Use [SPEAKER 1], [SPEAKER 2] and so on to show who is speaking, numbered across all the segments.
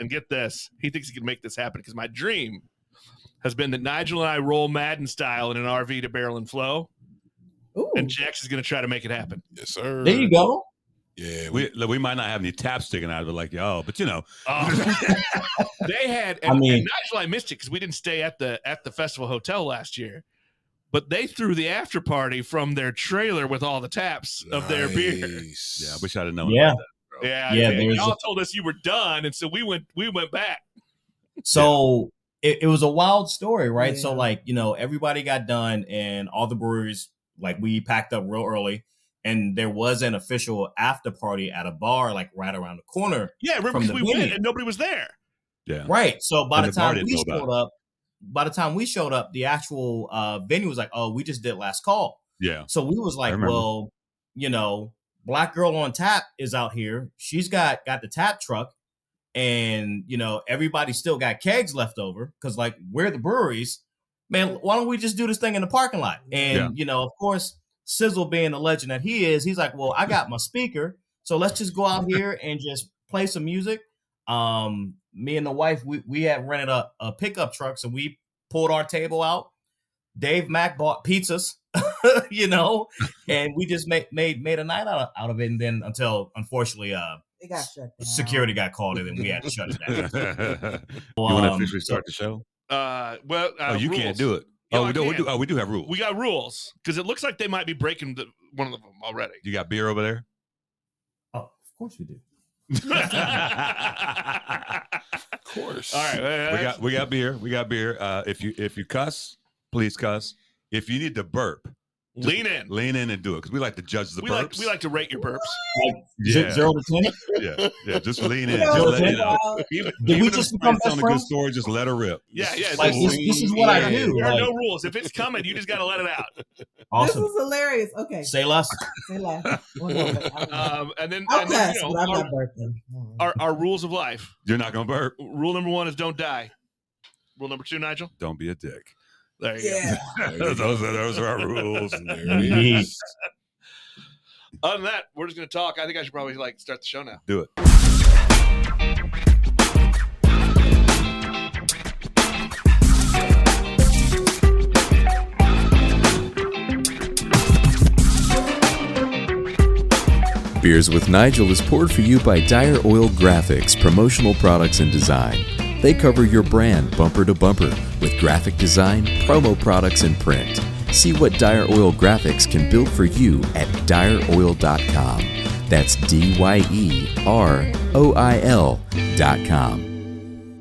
[SPEAKER 1] and get this, he thinks he can make this happen because my dream has been that Nigel and I roll Madden style in an RV to Barrel and Flow,
[SPEAKER 2] Ooh.
[SPEAKER 1] and Jax is going to try to make it happen.
[SPEAKER 3] Yes, sir.
[SPEAKER 2] There you go.
[SPEAKER 3] Yeah,
[SPEAKER 4] We look, we might not have any taps sticking out of it like y'all, but you know,
[SPEAKER 1] Oh. they had, and,
[SPEAKER 2] I mean-
[SPEAKER 1] and Nigel, I missed it because we didn't stay at the at the festival hotel last year. But they threw the after party from their trailer with all the taps of their beer.
[SPEAKER 4] Yeah, I wish I'd have known.
[SPEAKER 2] Yeah.
[SPEAKER 4] About that, bro.
[SPEAKER 1] Yeah,
[SPEAKER 2] Yeah,
[SPEAKER 1] yeah. Y'all
[SPEAKER 2] a-
[SPEAKER 1] told us you were done, and so we went we went back.
[SPEAKER 2] So it, it was a wild story, right? So like, you know, everybody got done and all the breweries, like we packed up real early and there was an official after party at a bar like right around the corner.
[SPEAKER 1] Yeah, remember
[SPEAKER 2] From
[SPEAKER 1] because
[SPEAKER 2] the
[SPEAKER 1] we went and nobody was there.
[SPEAKER 4] Yeah.
[SPEAKER 2] Right. So by
[SPEAKER 4] And
[SPEAKER 2] the
[SPEAKER 4] the
[SPEAKER 2] time we showed up, by the time we showed up, the actual uh venue was like, "Oh, we just did last call."
[SPEAKER 4] Yeah.
[SPEAKER 2] So we was like, "Well, you know, Black Girl on Tap is out here. She's got got the tap truck and, you know, everybody still got kegs left over cuz like we're the breweries. Man, why don't we just do this thing in the parking lot?" And,
[SPEAKER 4] Yeah.
[SPEAKER 2] you know, of course, Sizzle being the legend that he is, he's like, "Well, I got my speaker, so let's just go out here and just play some music." Um, me and the wife, we we had rented a, a pickup truck, so we pulled our table out. Dave Mack bought pizzas, you know, and we just made made made a night out of, out of it. And then until unfortunately, uh,
[SPEAKER 5] It got shut down.
[SPEAKER 2] security got called in and we had to shut it down.
[SPEAKER 4] you
[SPEAKER 2] down.
[SPEAKER 4] want to
[SPEAKER 2] Um,
[SPEAKER 4] officially start the show?
[SPEAKER 1] Uh, well, uh,
[SPEAKER 4] oh, you can't do it.
[SPEAKER 1] Yeah,
[SPEAKER 4] oh,
[SPEAKER 1] I
[SPEAKER 4] we do, we do. Oh, we do have rules.
[SPEAKER 1] We got rules because it looks like they might be breaking the, one of them already.
[SPEAKER 4] you got beer over there?
[SPEAKER 2] Oh, of course we do.
[SPEAKER 3] Of course.
[SPEAKER 1] All right,
[SPEAKER 4] we got we got beer. We got beer. Uh, if you if you cuss, please cuss. If you need to burp, just
[SPEAKER 1] lean in.
[SPEAKER 4] lean in and do it because we like to judge the
[SPEAKER 1] We
[SPEAKER 4] burps.
[SPEAKER 1] like we like to rate your burps.
[SPEAKER 2] Like
[SPEAKER 4] Yeah.
[SPEAKER 2] zero to ten.
[SPEAKER 4] yeah, yeah. Just lean in. Just let it out.
[SPEAKER 1] Even,
[SPEAKER 2] Did we just
[SPEAKER 1] if-
[SPEAKER 2] become best
[SPEAKER 4] telling a good story. Just let her rip.
[SPEAKER 1] yeah, yeah.
[SPEAKER 2] Like
[SPEAKER 1] this-
[SPEAKER 2] this, this is what I do.
[SPEAKER 1] there are
[SPEAKER 2] Like,
[SPEAKER 1] no rules. If it's coming, you just got to let it out.
[SPEAKER 2] awesome.
[SPEAKER 5] This is hilarious. Okay.
[SPEAKER 2] Say less.
[SPEAKER 5] Say less. Well, no, but I'll-
[SPEAKER 1] Um, and then,
[SPEAKER 5] I'll
[SPEAKER 1] and then you know,
[SPEAKER 5] but
[SPEAKER 1] our, our, our rules of life.
[SPEAKER 4] You're not gonna burp.
[SPEAKER 1] Rule number one is don't die. Rule number two, Nigel.
[SPEAKER 4] Don't be a dick.
[SPEAKER 1] There you
[SPEAKER 5] Yeah.
[SPEAKER 4] those, are, those are our rules.
[SPEAKER 3] And there it is.
[SPEAKER 1] go. Other than that, we're just gonna talk. I think I should probably like start the show now.
[SPEAKER 4] Do it.
[SPEAKER 6] Beers with Nigel is poured for you by Dyer Oil Graphics, promotional products and design. They cover your brand bumper to bumper with graphic design, promo products, and print. See what Dyer Oil Graphics can build for you at dyeroil.com. That's D Y E R O I L.com.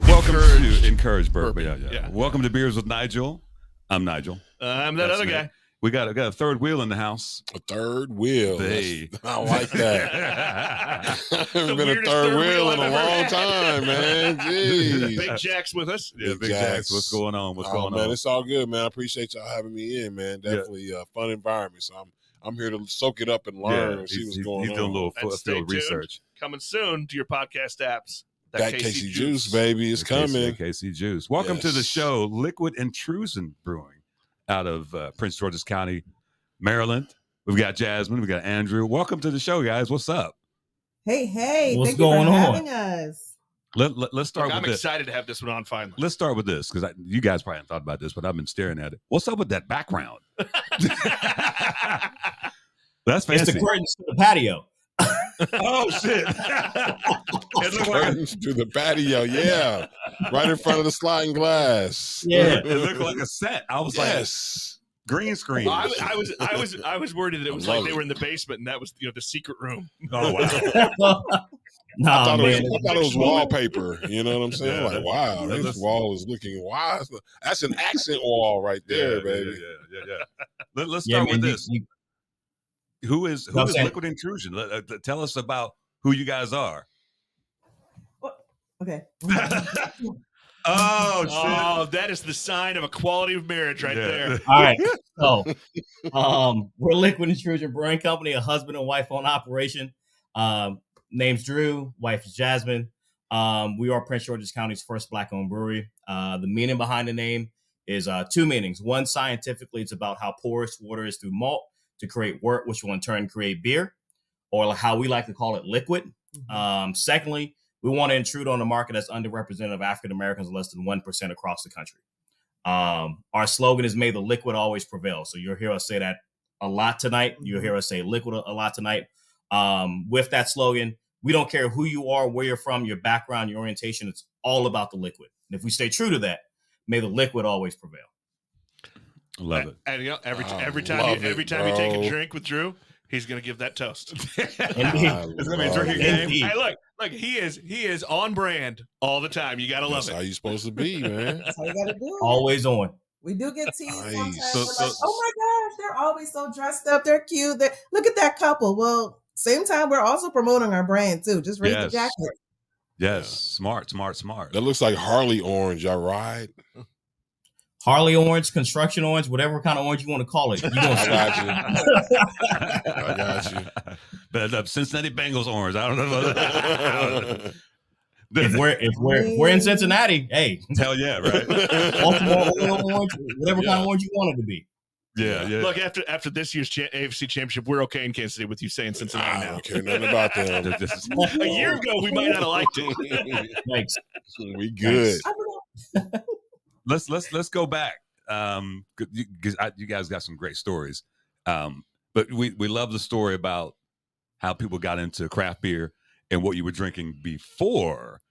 [SPEAKER 4] Welcome
[SPEAKER 1] Encourage
[SPEAKER 4] to Encourage Burp. Yeah, yeah,
[SPEAKER 1] yeah.
[SPEAKER 4] Welcome to Beers with Nigel. I'm Nigel.
[SPEAKER 1] Uh, I'm that
[SPEAKER 4] That's
[SPEAKER 1] other
[SPEAKER 4] me.
[SPEAKER 1] guy.
[SPEAKER 4] We got, got a third wheel in the house.
[SPEAKER 3] A third wheel.
[SPEAKER 4] Hey.
[SPEAKER 3] I like that.
[SPEAKER 1] The
[SPEAKER 3] Haven't been a third
[SPEAKER 1] third
[SPEAKER 3] wheel
[SPEAKER 1] wheel
[SPEAKER 3] in a
[SPEAKER 1] I've ever
[SPEAKER 3] long
[SPEAKER 1] had.
[SPEAKER 3] time, man. Jeez.
[SPEAKER 1] Big Jax with us.
[SPEAKER 4] Yeah,
[SPEAKER 3] Big
[SPEAKER 4] Big
[SPEAKER 3] Jax.
[SPEAKER 4] Jax. What's going on? What's
[SPEAKER 3] oh,
[SPEAKER 4] going
[SPEAKER 3] man,
[SPEAKER 4] on?
[SPEAKER 3] it's all good, man. I appreciate y'all having me in, man.
[SPEAKER 4] Yeah.
[SPEAKER 3] Definitely a fun environment. So I'm I'm here to soak it up and learn and see
[SPEAKER 4] he's,
[SPEAKER 3] what's
[SPEAKER 4] he's-
[SPEAKER 3] going
[SPEAKER 4] he's
[SPEAKER 3] on.
[SPEAKER 4] doing a little
[SPEAKER 1] And
[SPEAKER 4] field
[SPEAKER 1] stay tuned.
[SPEAKER 4] research.
[SPEAKER 1] Coming soon to your podcast apps.
[SPEAKER 3] that Casey, Juice, baby, is
[SPEAKER 4] The KC
[SPEAKER 3] coming.
[SPEAKER 4] KC Juice. Welcome to the show, Liquid Intrusion Brewing, out of uh, Prince George's County, Maryland. We've got Jasmine. We've got Andrew. Welcome to the show, guys. What's up?
[SPEAKER 5] Hey, hey.
[SPEAKER 2] What's
[SPEAKER 5] thank
[SPEAKER 2] going
[SPEAKER 5] you for
[SPEAKER 2] on?
[SPEAKER 5] having us.
[SPEAKER 4] Let, let, us start
[SPEAKER 1] Look, I'm
[SPEAKER 4] this.
[SPEAKER 1] excited to have this one on finally.
[SPEAKER 4] Let's start with this because you guys probably haven't thought about this, but I've been staring at it. What's up with that background? That's fancy.
[SPEAKER 2] It's the curtains to the patio.
[SPEAKER 4] Oh shit! it looked like a,
[SPEAKER 3] to the patio, yeah, right in front of the sliding glass.
[SPEAKER 2] Yeah.
[SPEAKER 4] it looked like a set. I was like green screen.
[SPEAKER 1] Well, I, was- I was I was I was worried that it was
[SPEAKER 3] love
[SPEAKER 1] like they were in the basement and that was you know the secret room.
[SPEAKER 4] oh wow!
[SPEAKER 3] I
[SPEAKER 2] nah,
[SPEAKER 3] thought, it was. I thought it was wallpaper. You know what I'm saying?
[SPEAKER 4] Yeah.
[SPEAKER 3] Like, wow,
[SPEAKER 4] Yeah,
[SPEAKER 3] this
[SPEAKER 4] that's-
[SPEAKER 3] wall is looking. Why? That's an accent wall right there,
[SPEAKER 4] yeah,
[SPEAKER 3] baby.
[SPEAKER 4] Yeah, yeah, yeah. Let, us
[SPEAKER 2] Yeah,
[SPEAKER 4] start
[SPEAKER 2] man,
[SPEAKER 4] with
[SPEAKER 2] you-
[SPEAKER 4] this.
[SPEAKER 2] you-
[SPEAKER 4] Who is who
[SPEAKER 2] No,
[SPEAKER 4] is Liquid Intrusion? Let- uh, tell us about who you guys are.
[SPEAKER 5] Okay.
[SPEAKER 4] Oh
[SPEAKER 1] Oh, that is the sign of a quality of marriage right
[SPEAKER 4] Yeah.
[SPEAKER 1] there.
[SPEAKER 2] All right. So, um, we're Liquid Intrusion Brewing Company, a husband and wife owned operation. Um, name's Drew, wife is Jasmine. Um, we are Prince George's County's first black owned brewery. Uh, the meaning behind the name is uh, two meanings. One, scientifically, it's about how porous water is through malt to create wort, which will in turn create beer, or how we like to call it liquid. Um, secondly, we want to intrude on a market that's underrepresented of African Americans, less than one percent across the country. Um, our slogan is "May the liquid always prevail." So you'll hear us say that a lot tonight. You'll hear us say "liquid" a lot tonight. Um, with that slogan, we don't care who you are, where you're from, your background, your orientation. It's all about the liquid. And if we stay true to that, may the liquid always prevail.
[SPEAKER 4] Love it.
[SPEAKER 1] And you know, every
[SPEAKER 3] I
[SPEAKER 1] every oh,
[SPEAKER 3] time
[SPEAKER 1] you, every
[SPEAKER 3] it,
[SPEAKER 1] time you take a drink with Drew, he's gonna give that toast.
[SPEAKER 4] it's gonna be a drinking game.
[SPEAKER 1] Hey, look, look, he is he is on brand all the time. You gotta love
[SPEAKER 3] That's
[SPEAKER 1] it.
[SPEAKER 3] how you supposed to be, man.
[SPEAKER 5] That's how you gotta do it.
[SPEAKER 2] Always on.
[SPEAKER 5] We do get teased
[SPEAKER 3] Nice.
[SPEAKER 5] sometimes.
[SPEAKER 1] So-
[SPEAKER 5] We're
[SPEAKER 1] so-
[SPEAKER 5] like, oh my gosh, they're always so dressed up. They're cute. They're, look at that couple. Well, same time, we're also promoting our brand too. Just read
[SPEAKER 4] Yes.
[SPEAKER 5] the jacket.
[SPEAKER 4] Yes, smart, smart, smart.
[SPEAKER 3] That looks like Harley orange. Y'all ride?
[SPEAKER 2] Harley orange, construction orange, whatever kind of orange you want to call it. You gonna
[SPEAKER 3] I got
[SPEAKER 2] it.
[SPEAKER 3] I got you.
[SPEAKER 4] but uh, Cincinnati Bengals orange. I don't know. I don't
[SPEAKER 2] if we're if we're if we're in Cincinnati, hey,
[SPEAKER 4] Hell yeah, right?
[SPEAKER 2] Baltimore orange, whatever kind of orange you want it to be.
[SPEAKER 4] Yeah, yeah.
[SPEAKER 1] Look after after this year's cha- AFC Championship, we're okay in Kansas City with you saying Cincinnati
[SPEAKER 3] I
[SPEAKER 1] now.
[SPEAKER 3] don't care nothing about them.
[SPEAKER 4] This is-
[SPEAKER 1] A year ago, we might not have liked it.
[SPEAKER 2] Thanks.
[SPEAKER 3] we good.
[SPEAKER 5] I forgot.
[SPEAKER 4] Let's let's let's go back um because you guys got some great stories. Um but we we love the story about how people got into craft beer and what you were drinking before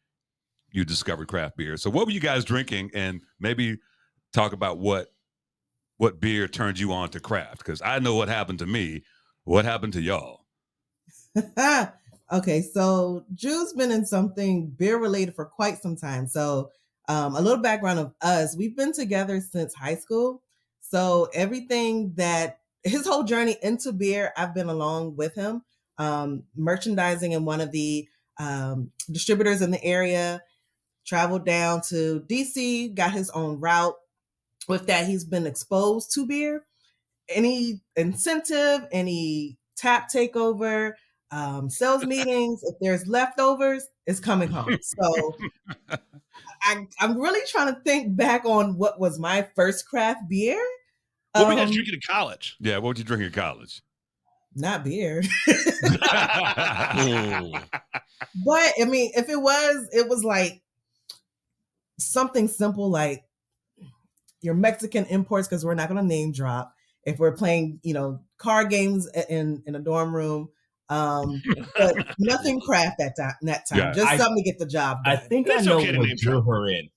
[SPEAKER 4] you discovered craft beer. So what were you guys drinking? And maybe talk about what what beer turned you on to craft because i know what happened to me. What happened to y'all?
[SPEAKER 5] Okay, so Drew's been in something beer related for quite some time. So, um, a little background of us: we've been together since high school. So everything that his whole journey into beer, I've been along with him. Um, merchandising in one of the um, distributors in the area, traveled down to DC, got his own route. With that, he's been exposed to beer. Any incentive, any tap takeover, um, sales meetings, if there's leftovers, it's coming home. So I, I'm really trying to think back on what was my first craft beer.
[SPEAKER 1] What were you guys
[SPEAKER 5] Um,
[SPEAKER 1] drinking in college?
[SPEAKER 4] yeah what would you drink in college
[SPEAKER 5] Not beer. But I mean, if it was, it was like something simple like your Mexican imports, because we're not going to name drop. If we're playing, you know, card games in in a dorm room, um, but nothing craft that time. That time,
[SPEAKER 4] Yeah,
[SPEAKER 5] just
[SPEAKER 2] I-
[SPEAKER 5] something to get the job Done.
[SPEAKER 2] I think
[SPEAKER 1] It's
[SPEAKER 2] I know
[SPEAKER 1] okay to
[SPEAKER 2] what drew her in.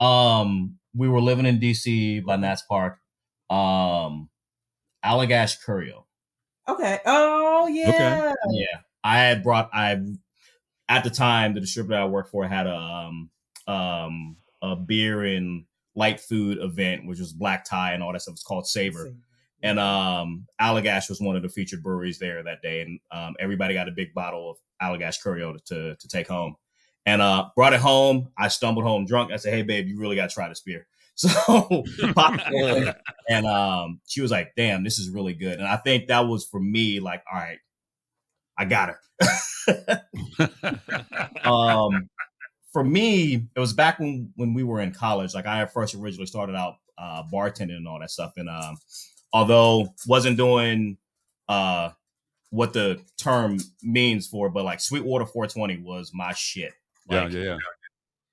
[SPEAKER 2] Um, we were living in DC by Nats Park. Um, Allagash Curieux.
[SPEAKER 5] okay. Oh yeah. Okay.
[SPEAKER 2] Yeah, I had brought. I at the time the distributor I worked for had a um um a beer and light food event, which was black tie and all that stuff. It's called Savor. And um, Allagash was one of the featured breweries there that day, and um, everybody got a big bottle of Allagash Curieux to to take home. And uh, brought it home. I stumbled home drunk. I said, "Hey, babe, you really got to try this beer." So popped and um, she was like, "Damn, this is really good." And I think that was for me, like, all right, I got her. um, for me, it was back when when we were in college. Like I first originally started out uh, bartending and all that stuff, and um, although wasn't doing uh what the term means for, but like Sweetwater 420 was my shit.
[SPEAKER 4] yeah
[SPEAKER 2] Like,
[SPEAKER 4] yeah yeah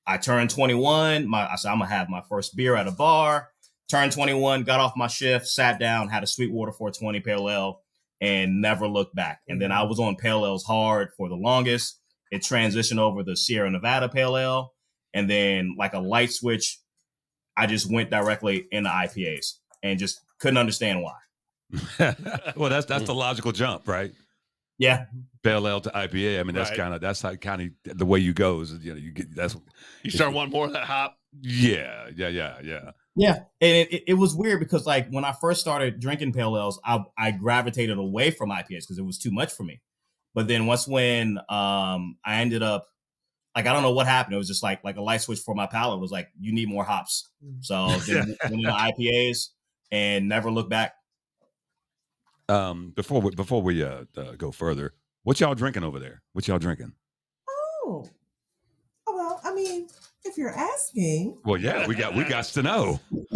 [SPEAKER 2] I turned 21. My I said I'm gonna have my first beer at a bar. Turned 21, got off my shift, sat down, had a Sweetwater 420 pale ale, and never looked back. And then I was on pale ales hard for the longest. It transitioned over the Sierra Nevada pale ale, and then like a light switch, I just went directly into IPAs and just couldn't understand why.
[SPEAKER 4] well that's that's the logical jump right
[SPEAKER 2] Yeah,
[SPEAKER 4] pale ale to ipa i mean that's
[SPEAKER 1] Right.
[SPEAKER 4] kind of that's how kind of the way you go is you know you get that's
[SPEAKER 1] You start wanting more of that hop.
[SPEAKER 4] yeah yeah yeah yeah
[SPEAKER 2] Yeah, and it, it, it was weird because like when I first started drinking pale ales, I I gravitated away from IPAs because it was too much for me. But then once when um I ended up like I don't know what happened, it was just like like a light switch for my palate was like you need more hops. So then went into IPAs and never look back.
[SPEAKER 4] um before we before we uh, uh go further what y'all drinking over there what y'all drinking
[SPEAKER 5] Oh. Oh, well, I mean, if you're asking,
[SPEAKER 4] well yeah we got we got to know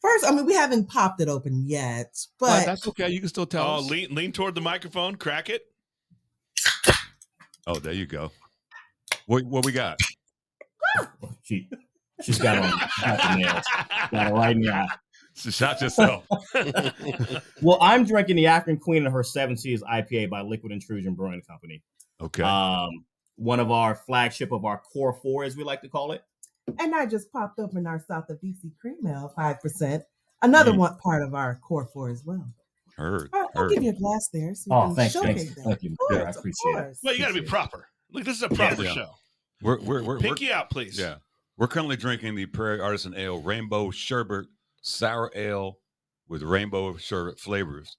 [SPEAKER 5] first, I mean, we haven't popped it open yet,
[SPEAKER 4] but
[SPEAKER 5] but
[SPEAKER 4] that's okay you can still tell
[SPEAKER 1] Oh,
[SPEAKER 4] us.
[SPEAKER 1] lean lean toward the microphone, crack it.
[SPEAKER 4] oh there you go What what we got?
[SPEAKER 2] She, she's got on got the nails. Got it right in the eye.
[SPEAKER 4] So shot yourself.
[SPEAKER 2] Well, I'm drinking the African Queen and her Seven Seas IPA by Liquid Intrusion Brewing Company.
[SPEAKER 4] Okay.
[SPEAKER 2] Um, one of our flagship of our core four, as we like to call it.
[SPEAKER 5] And I just popped open our South of DC cream ale, five percent. Another
[SPEAKER 2] Mm.
[SPEAKER 5] one part of our core four as well.
[SPEAKER 4] heard.
[SPEAKER 5] I'll, I'll
[SPEAKER 4] heard.
[SPEAKER 5] give you a glass there. So you
[SPEAKER 2] Oh,
[SPEAKER 5] can
[SPEAKER 2] thanks,
[SPEAKER 5] showcase
[SPEAKER 2] thanks,
[SPEAKER 5] that.
[SPEAKER 2] thank you.
[SPEAKER 5] Of
[SPEAKER 2] Yeah, I
[SPEAKER 5] course, of
[SPEAKER 2] appreciate it.
[SPEAKER 5] course.
[SPEAKER 1] Well, you got to be proper. Look, this is a proper
[SPEAKER 4] Yeah.
[SPEAKER 1] show.
[SPEAKER 4] We're we're we're, we're
[SPEAKER 1] Pinky out, please.
[SPEAKER 4] yeah. We're currently drinking the Prairie Artisan Ale Rainbow Sherbet Sour Ale with rainbow sherbet flavors.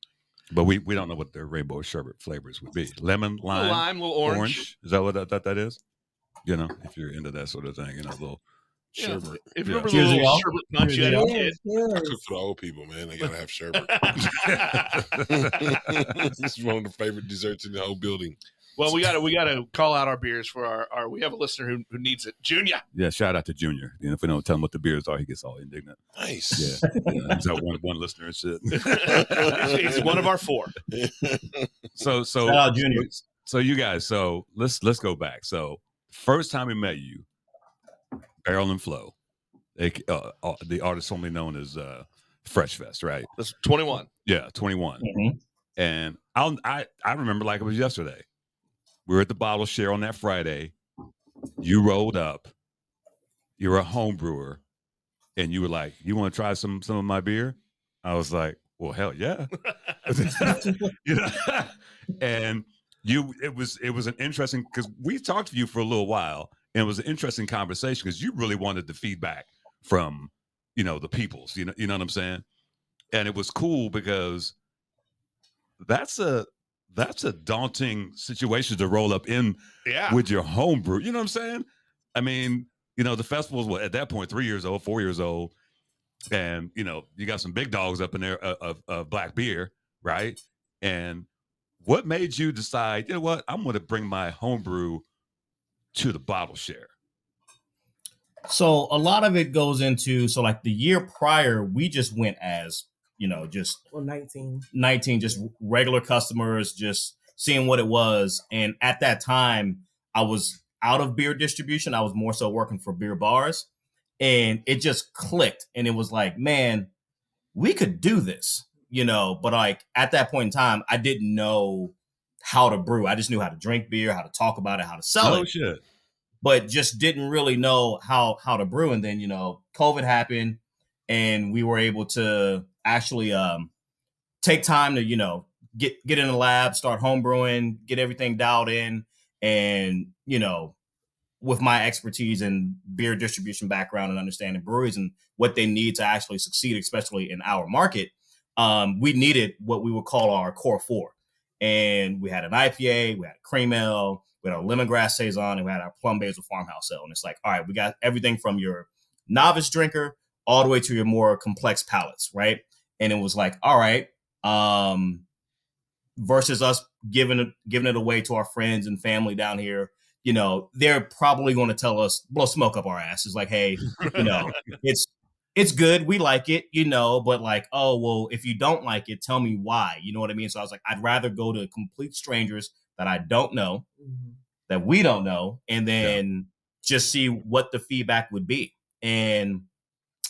[SPEAKER 4] But we, we don't know what their rainbow sherbet flavors would be. Lemon,
[SPEAKER 1] Little
[SPEAKER 4] lime,
[SPEAKER 1] lime, little orange.
[SPEAKER 4] orange. Is that what that, that, that is? You know, if you're into that sort of thing, you know, a little
[SPEAKER 1] Yeah.
[SPEAKER 3] Sherbet.
[SPEAKER 1] If you
[SPEAKER 4] Yeah.
[SPEAKER 1] remember the little
[SPEAKER 2] y'all.
[SPEAKER 1] sherbet punch you had a kid.
[SPEAKER 5] Yes,
[SPEAKER 3] I
[SPEAKER 5] yes.
[SPEAKER 3] cook for the old people, man. They gotta have sherbet. this is one of the favorite desserts in the whole building.
[SPEAKER 1] We got to we got to call out our beers for our, our we have a listener who, who needs it. Junior.
[SPEAKER 4] yeah, shout out to Junior. You know, if we don't tell him what the beers are, he gets all indignant.
[SPEAKER 3] Nice.
[SPEAKER 4] Yeah. yeah he's got one one listener and shit.
[SPEAKER 1] He's one of our four.
[SPEAKER 4] So so
[SPEAKER 2] Shout out Junior.
[SPEAKER 4] so you guys, so let's let's go back. So first time we met you, Barrel and Flow, aka- uh, uh, the artist only known as uh, Fresh Fest, right?
[SPEAKER 1] That's 21.
[SPEAKER 4] Yeah, twenty one.
[SPEAKER 2] Mhm.
[SPEAKER 4] And I'll, I I remember like it was yesterday. We were at the bottle share on that Friday. You rolled up. You're a home brewer, and you were like, "You want to try some some of my beer?" I was like, "Well, hell yeah!" you know, and you it was it was an interesting because we talked to you for a little while, and it was an interesting conversation because you really wanted the feedback from you know the peoples. You know, you know what I'm saying? And it was cool because that's a that's a daunting situation to roll up in
[SPEAKER 1] Yeah.
[SPEAKER 4] with your homebrew. You know what I'm saying? I mean, you know, the festival's what at that point three years old, four years old, and you know, you got some big dogs up in there of, of, of black beer, right? And what made you decide, you know what, I'm going to bring my homebrew to the bottle share?
[SPEAKER 2] So a lot of it goes into so like the year prior, we just went as you know just
[SPEAKER 5] Well, 19.
[SPEAKER 2] 19 just regular customers just seeing what it was. And at that time i was out of beer distribution. I was more so working for beer bars. And it just clicked. And it was like man we could do this you know? But like at that point in time i didn't know how to brew. I just knew how to drink beer how to talk about it how to sell
[SPEAKER 4] Oh
[SPEAKER 2] it.
[SPEAKER 4] shit!
[SPEAKER 2] but just didn't really know how how to brew. And then you know, COVID happened, and we were able to actually um, take time to you know get get in the lab, start homebrewing, get everything dialed in, and you know, with my expertise and beer distribution background and understanding breweries and what they need to actually succeed, especially in our market, um, we needed what we would call our core four. And we had an IPA, we had a cream ale, we had our lemongrass saison, and we had our plum basil farmhouse ale. And it's like, all right, we got everything from your novice drinker all the way to your more complex palates, right? And it was like, all right, um, versus us giving it giving it away to our friends and family down here. You know, they're probably going to tell us blow smoke up our asses, like, hey, you know, it's it's good, we like it, you know, but like, oh well, if you don't like it, tell me why. You know what I mean? So I was like, I'd rather go to complete strangers that I don't know,
[SPEAKER 5] Mhm.
[SPEAKER 2] that we don't know, and then just see what the feedback would be. And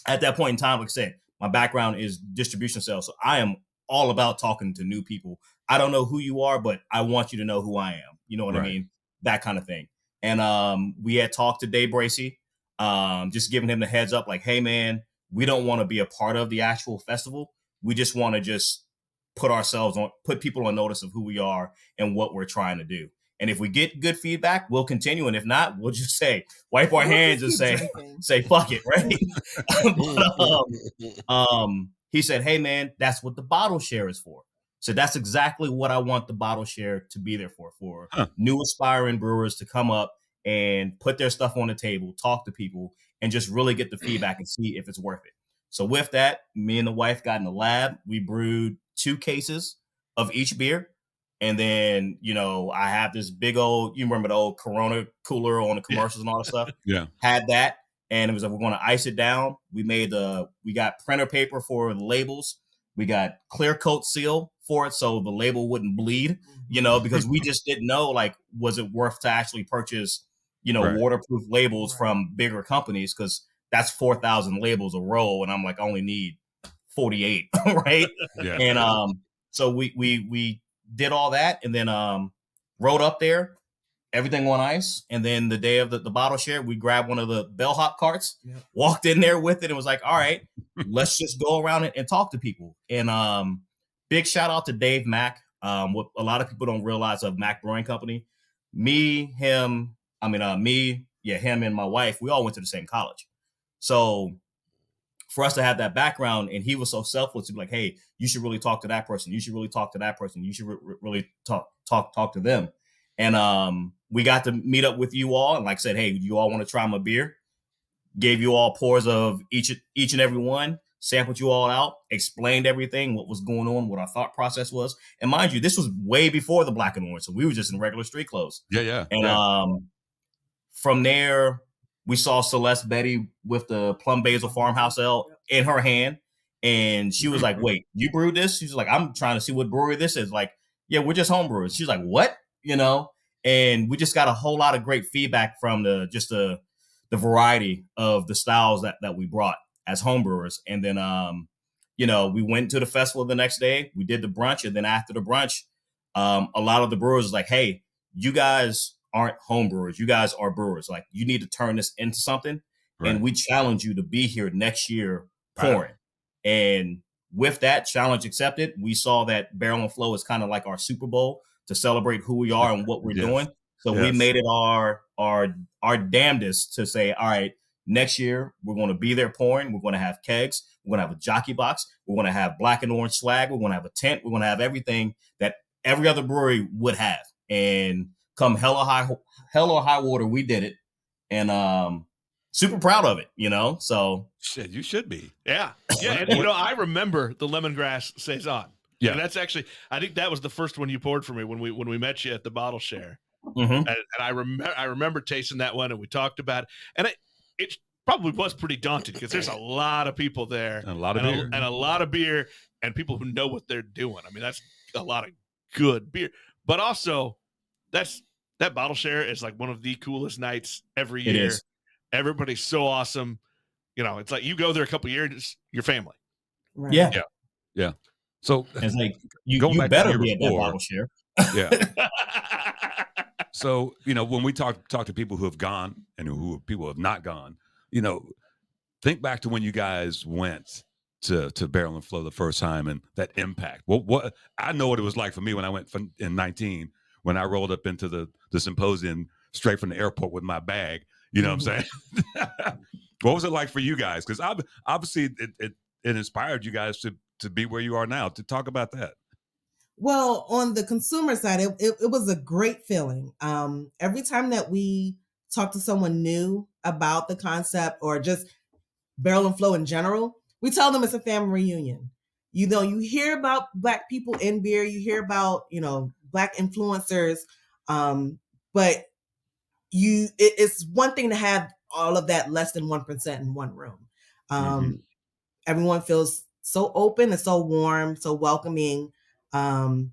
[SPEAKER 2] at that point in time, like I said, my background is distribution sales. So I am all about talking to new people. I don't know who you are, but I want you to know who I am. You know what I mean? That kind of thing. And um, we had talked to Day Bracey, um, just giving him the heads up, like, hey man, we don't want to be a part of the actual festival. We just want to just put ourselves on, put people on notice of who we are and what we're trying to do. And if we get good feedback, we'll continue. And if not, we'll just say, wipe our
[SPEAKER 5] We'll
[SPEAKER 2] hands and say,
[SPEAKER 5] drinking.
[SPEAKER 2] say fuck it, right? But, um, um, he said, "Hey man, that's what the bottle share is for." So that's exactly what I want the bottle share to be there for for
[SPEAKER 4] Huh.
[SPEAKER 2] new aspiring brewers to come up and put their stuff on the table, talk to people, and just really get the feedback and see if it's worth it. So with that, me and the wife got in the lab. We brewed two cases of each beer. And then, you know, I have this big old, you remember the old Corona cooler on the commercials and all that stuff?
[SPEAKER 4] Yeah.
[SPEAKER 2] Had that. And it was like, we're going to ice it down. We made the, we got printer paper for the labels. We got clear coat seal for it so the label wouldn't bleed, you know, because we just didn't know, like, was it worth to actually purchase you know,
[SPEAKER 4] Right.
[SPEAKER 2] waterproof labels
[SPEAKER 5] Right.
[SPEAKER 2] from bigger companies because that's four thousand labels a roll, and I'm like, I only need forty eight, right?
[SPEAKER 4] Yeah.
[SPEAKER 2] and um so we we we did all that and then um rode up there everything on ice and then the day of the, the bottle share we grabbed one of the bellhop carts
[SPEAKER 5] Yep.
[SPEAKER 2] walked in there with it and was like all right let's just go around and, and talk to people. And um big shout out to dave mack um what a lot of people don't realize of mack brewing company. Me him i mean uh me yeah him and my wife we all went to the same college. So for us to have that background and he was so selfless to be like hey you should really talk to that person. You should really talk to that person. You should re- re- really talk talk talk to them. And um we got to meet up with you all and like I said hey you all want to try my beer? Gave you all pours of each each and every one sampled you all out explained everything what was going on what our thought process was. And mind you this was way before the black and orange so we were just in regular street clothes.
[SPEAKER 4] Yeah, yeah.
[SPEAKER 2] and
[SPEAKER 4] yeah.
[SPEAKER 2] um, from there, we saw Celeste Beatty with the Plum Basil Farmhouse Ale in her hand. And she was like, Wait, you brewed this? She's like, I'm trying to see what brewery this is. Like, yeah, we're just homebrewers. She's like, What? You know? And we just got a whole lot of great feedback from the just the the variety of the styles that that we brought as homebrewers. And then um, you know, we went to the festival the next day, we did the brunch, and then after the brunch, um, a lot of the brewers was like, Hey, you guys aren't home brewers. You guys are brewers. Like you need to turn this into something.
[SPEAKER 4] Right.
[SPEAKER 2] And we challenge you to be here next year
[SPEAKER 4] Right.
[SPEAKER 2] pouring. And with that challenge accepted, we saw that Barrel and Flow is kind of like our Super Bowl to celebrate who we are and what we're
[SPEAKER 4] Yes.
[SPEAKER 2] doing. So we made it our our our damnedest to say, all right, next year we're going to be there pouring. We're going to have kegs. We're going to have a jockey box. We're going to have black and orange swag. We're going to have a tent. We're going to have everything that every other brewery would have. And come hell or high hell or high water, we did it, and um, super proud of it. You know, so
[SPEAKER 4] Shit, you should be.
[SPEAKER 1] Yeah, yeah, and you know, I remember the lemongrass saison.
[SPEAKER 4] Yeah.
[SPEAKER 1] and that's actually, I think that was the first one you poured for me when we when we met you at the bottle share,
[SPEAKER 2] mhm.
[SPEAKER 1] and, and I remember I remember tasting that one, and we talked about it, and it it probably was pretty daunting because there's a lot of people there,
[SPEAKER 4] And a lot of
[SPEAKER 1] and,
[SPEAKER 4] beer.
[SPEAKER 1] a, and a lot of beer, and people who know what they're doing. I mean, that's a lot of good beer, but also that's that bottle share is like one of the coolest nights every year.
[SPEAKER 2] is.
[SPEAKER 1] Everybody's so awesome. You know, it's like you go there a couple years, your family.
[SPEAKER 5] Right.
[SPEAKER 2] Yeah, Yeah.
[SPEAKER 4] so
[SPEAKER 2] it's like you,
[SPEAKER 4] Going
[SPEAKER 2] you
[SPEAKER 4] back
[SPEAKER 2] better
[SPEAKER 4] year
[SPEAKER 2] be at that
[SPEAKER 4] before.
[SPEAKER 2] bottle share.
[SPEAKER 4] yeah. so you know when we talk talk to people who have gone and who people have not gone you know think back to when you guys went to to barrel and flow the first time and that impact what what i know what it was like for me when i went from, in 19 when i rolled up into the the symposium straight from the airport with my bag you know what i'm saying? What was it like for you guys? Because I obviously it, it it inspired you guys to to be where you are now. To talk about that.
[SPEAKER 5] Well, on the consumer side, it, it, it was a great feeling. Um, every time that we talk to someone new about the concept or just barrel and flow in general, we tell them it's a family reunion. You know, you hear about black people in beer, you hear about, you know, black influencers, um, but you it, it's one thing to have all of that less than 1% in one room. Um, everyone feels so open and so warm, so welcoming um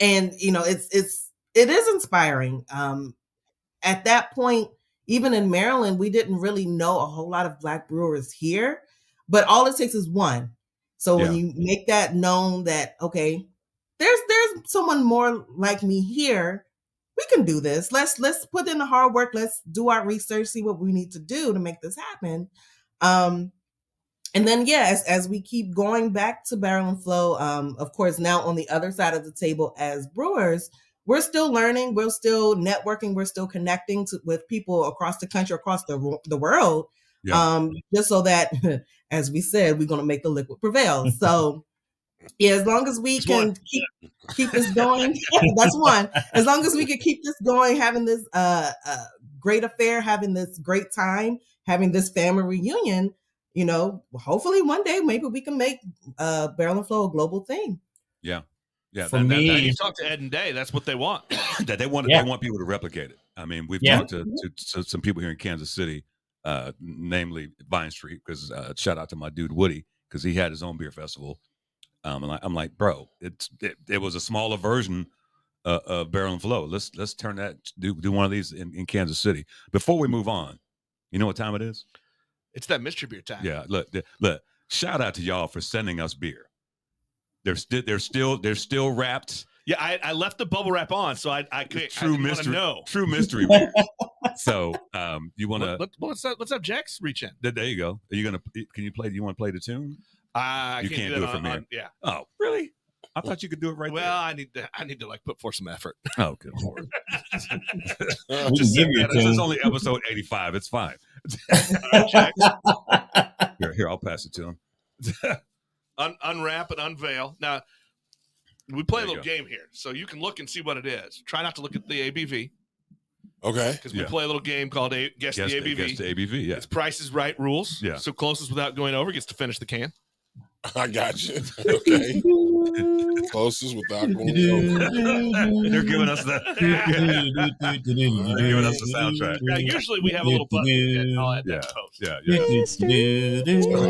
[SPEAKER 5] and you know it's it's it is inspiring. Um at that point even in maryland we didn't really know a whole lot of black brewers here but all it takes is one. So when you make that known that okay there's there's someone more like me here we can do this let's let's put in the hard work let's do our research see what we need to do to make this happen um and then yeah, as, as we keep going back to Barrel and Flow, um, of course, now on the other side of the table as brewers, we're still learning, we're still networking, we're still connecting to, with people across the country, across the the world,
[SPEAKER 4] Yeah.
[SPEAKER 5] um, just so that, as we said, we're going to make the liquid prevail. So, yeah, as long as we
[SPEAKER 1] That's
[SPEAKER 5] can
[SPEAKER 1] one.
[SPEAKER 5] keep keep this going, that's one. As long as we can keep this going, having this uh, uh, great affair, having this great time, having this family reunion, you know, hopefully one day maybe we can make uh, Barrel and Flow a global thing.
[SPEAKER 4] yeah yeah.
[SPEAKER 2] For
[SPEAKER 4] that- that-
[SPEAKER 2] me-
[SPEAKER 1] you talk to Ed and Day, that's what they want.
[SPEAKER 4] that they want
[SPEAKER 2] Yeah.
[SPEAKER 4] they want people to replicate it. I mean, we've
[SPEAKER 2] Yeah.
[SPEAKER 4] talked to, to, to some people here in Kansas City, uh, namely Vine Street, because uh, shout out to my dude Woody because he had his own beer festival. Um, and I, I'm like, bro, it's it, it was a smaller version uh, uh, barrel and flow. Let's let's turn that do do one of these in, in Kansas City. Before we move on, you know what time it is?
[SPEAKER 1] It's that mystery beer time.
[SPEAKER 4] Yeah, look, look. Shout out to y'all for sending us beer. They're still they're still they're still wrapped.
[SPEAKER 1] Yeah, I, I left the bubble wrap on, so I I could
[SPEAKER 4] True
[SPEAKER 1] I
[SPEAKER 4] mystery.
[SPEAKER 1] know.
[SPEAKER 4] True mystery. beer. so um, you want to?
[SPEAKER 1] let, well, what's up? have, let's Jax reach in.
[SPEAKER 4] There you go. Are you gonna? Can you play? Do you want to play the tune?
[SPEAKER 1] I
[SPEAKER 4] You
[SPEAKER 1] can't,
[SPEAKER 4] can't
[SPEAKER 1] do,
[SPEAKER 4] do it from
[SPEAKER 1] on,
[SPEAKER 4] here.
[SPEAKER 1] on- Yeah.
[SPEAKER 4] Oh, really? I thought you could do it right
[SPEAKER 1] well, I need to I need to like put forth some effort.
[SPEAKER 4] Oh, good lord.
[SPEAKER 2] We can give you a
[SPEAKER 4] This is only episode eighty-five. It's fine.
[SPEAKER 1] Jax,
[SPEAKER 4] Here, here, I'll pass it to him.
[SPEAKER 1] un, unwrap and unveil. Now we play a
[SPEAKER 4] There you
[SPEAKER 1] little game here, so you can look and see what it is. Try not to look at the ABV
[SPEAKER 3] okay.
[SPEAKER 1] because we
[SPEAKER 4] Yeah.
[SPEAKER 1] play a little game called a, guess,
[SPEAKER 4] Guess
[SPEAKER 1] the
[SPEAKER 4] the,
[SPEAKER 1] ABV.
[SPEAKER 4] guess the ABV. Yeah.
[SPEAKER 1] It's Price is Right rules.
[SPEAKER 4] Yeah.
[SPEAKER 1] So closest without going over gets to finish the can.
[SPEAKER 3] I got you. Okay. Closest without going over.
[SPEAKER 4] They're giving us the. They're giving us the soundtrack.
[SPEAKER 1] Now, usually we have a little button. and I'll add
[SPEAKER 4] Yeah.
[SPEAKER 1] in post.
[SPEAKER 4] Yeah, yeah.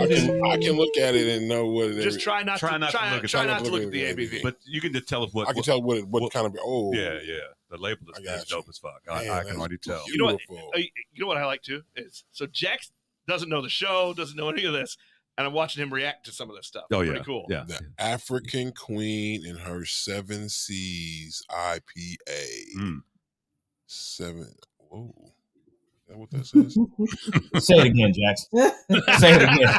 [SPEAKER 3] I can, I can look at it and know what it is.
[SPEAKER 1] Just try not
[SPEAKER 4] Try
[SPEAKER 1] to
[SPEAKER 4] not to look at-
[SPEAKER 1] try not to look at the ABV.
[SPEAKER 4] But you can just tell us what.
[SPEAKER 3] I can
[SPEAKER 4] what-
[SPEAKER 3] tell what it, what
[SPEAKER 4] what-
[SPEAKER 3] kind of oh
[SPEAKER 4] Yeah, yeah. The label is, is dope as fuck. I,
[SPEAKER 3] man,
[SPEAKER 4] I can already tell.
[SPEAKER 1] You know what? Uh, you know what I like too is so Jax doesn't know the show, doesn't know any of this, and I'm watching him react to some of this stuff.
[SPEAKER 4] Oh
[SPEAKER 1] It's
[SPEAKER 4] yeah,
[SPEAKER 1] pretty cool.
[SPEAKER 4] Yeah,
[SPEAKER 3] The African Queen and her Seven Seas IPA.
[SPEAKER 4] Mm.
[SPEAKER 3] Seven. Whoa. That what that says?
[SPEAKER 2] Say it again, Jackson. Say it again.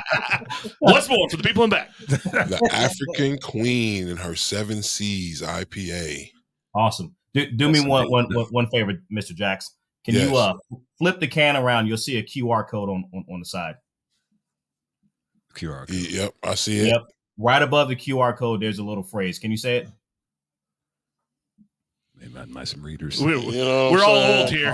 [SPEAKER 1] Once more for the people in back.
[SPEAKER 3] the African Queen and her Seven Seas IPA.
[SPEAKER 2] Awesome. Do, do me
[SPEAKER 4] That's
[SPEAKER 2] one, one, one favor, Mr. Jackson. Can
[SPEAKER 3] Yes.
[SPEAKER 2] you uh flip the can around? You'll see a QR code on, on, on the side.
[SPEAKER 4] QR code.
[SPEAKER 3] Yep, I see it.
[SPEAKER 2] Yep. Right above the QR code, there's a little phrase. Can you say it?
[SPEAKER 4] Maybe I might some readers
[SPEAKER 1] We're,
[SPEAKER 3] You know
[SPEAKER 1] we're all
[SPEAKER 3] saying?
[SPEAKER 1] old here.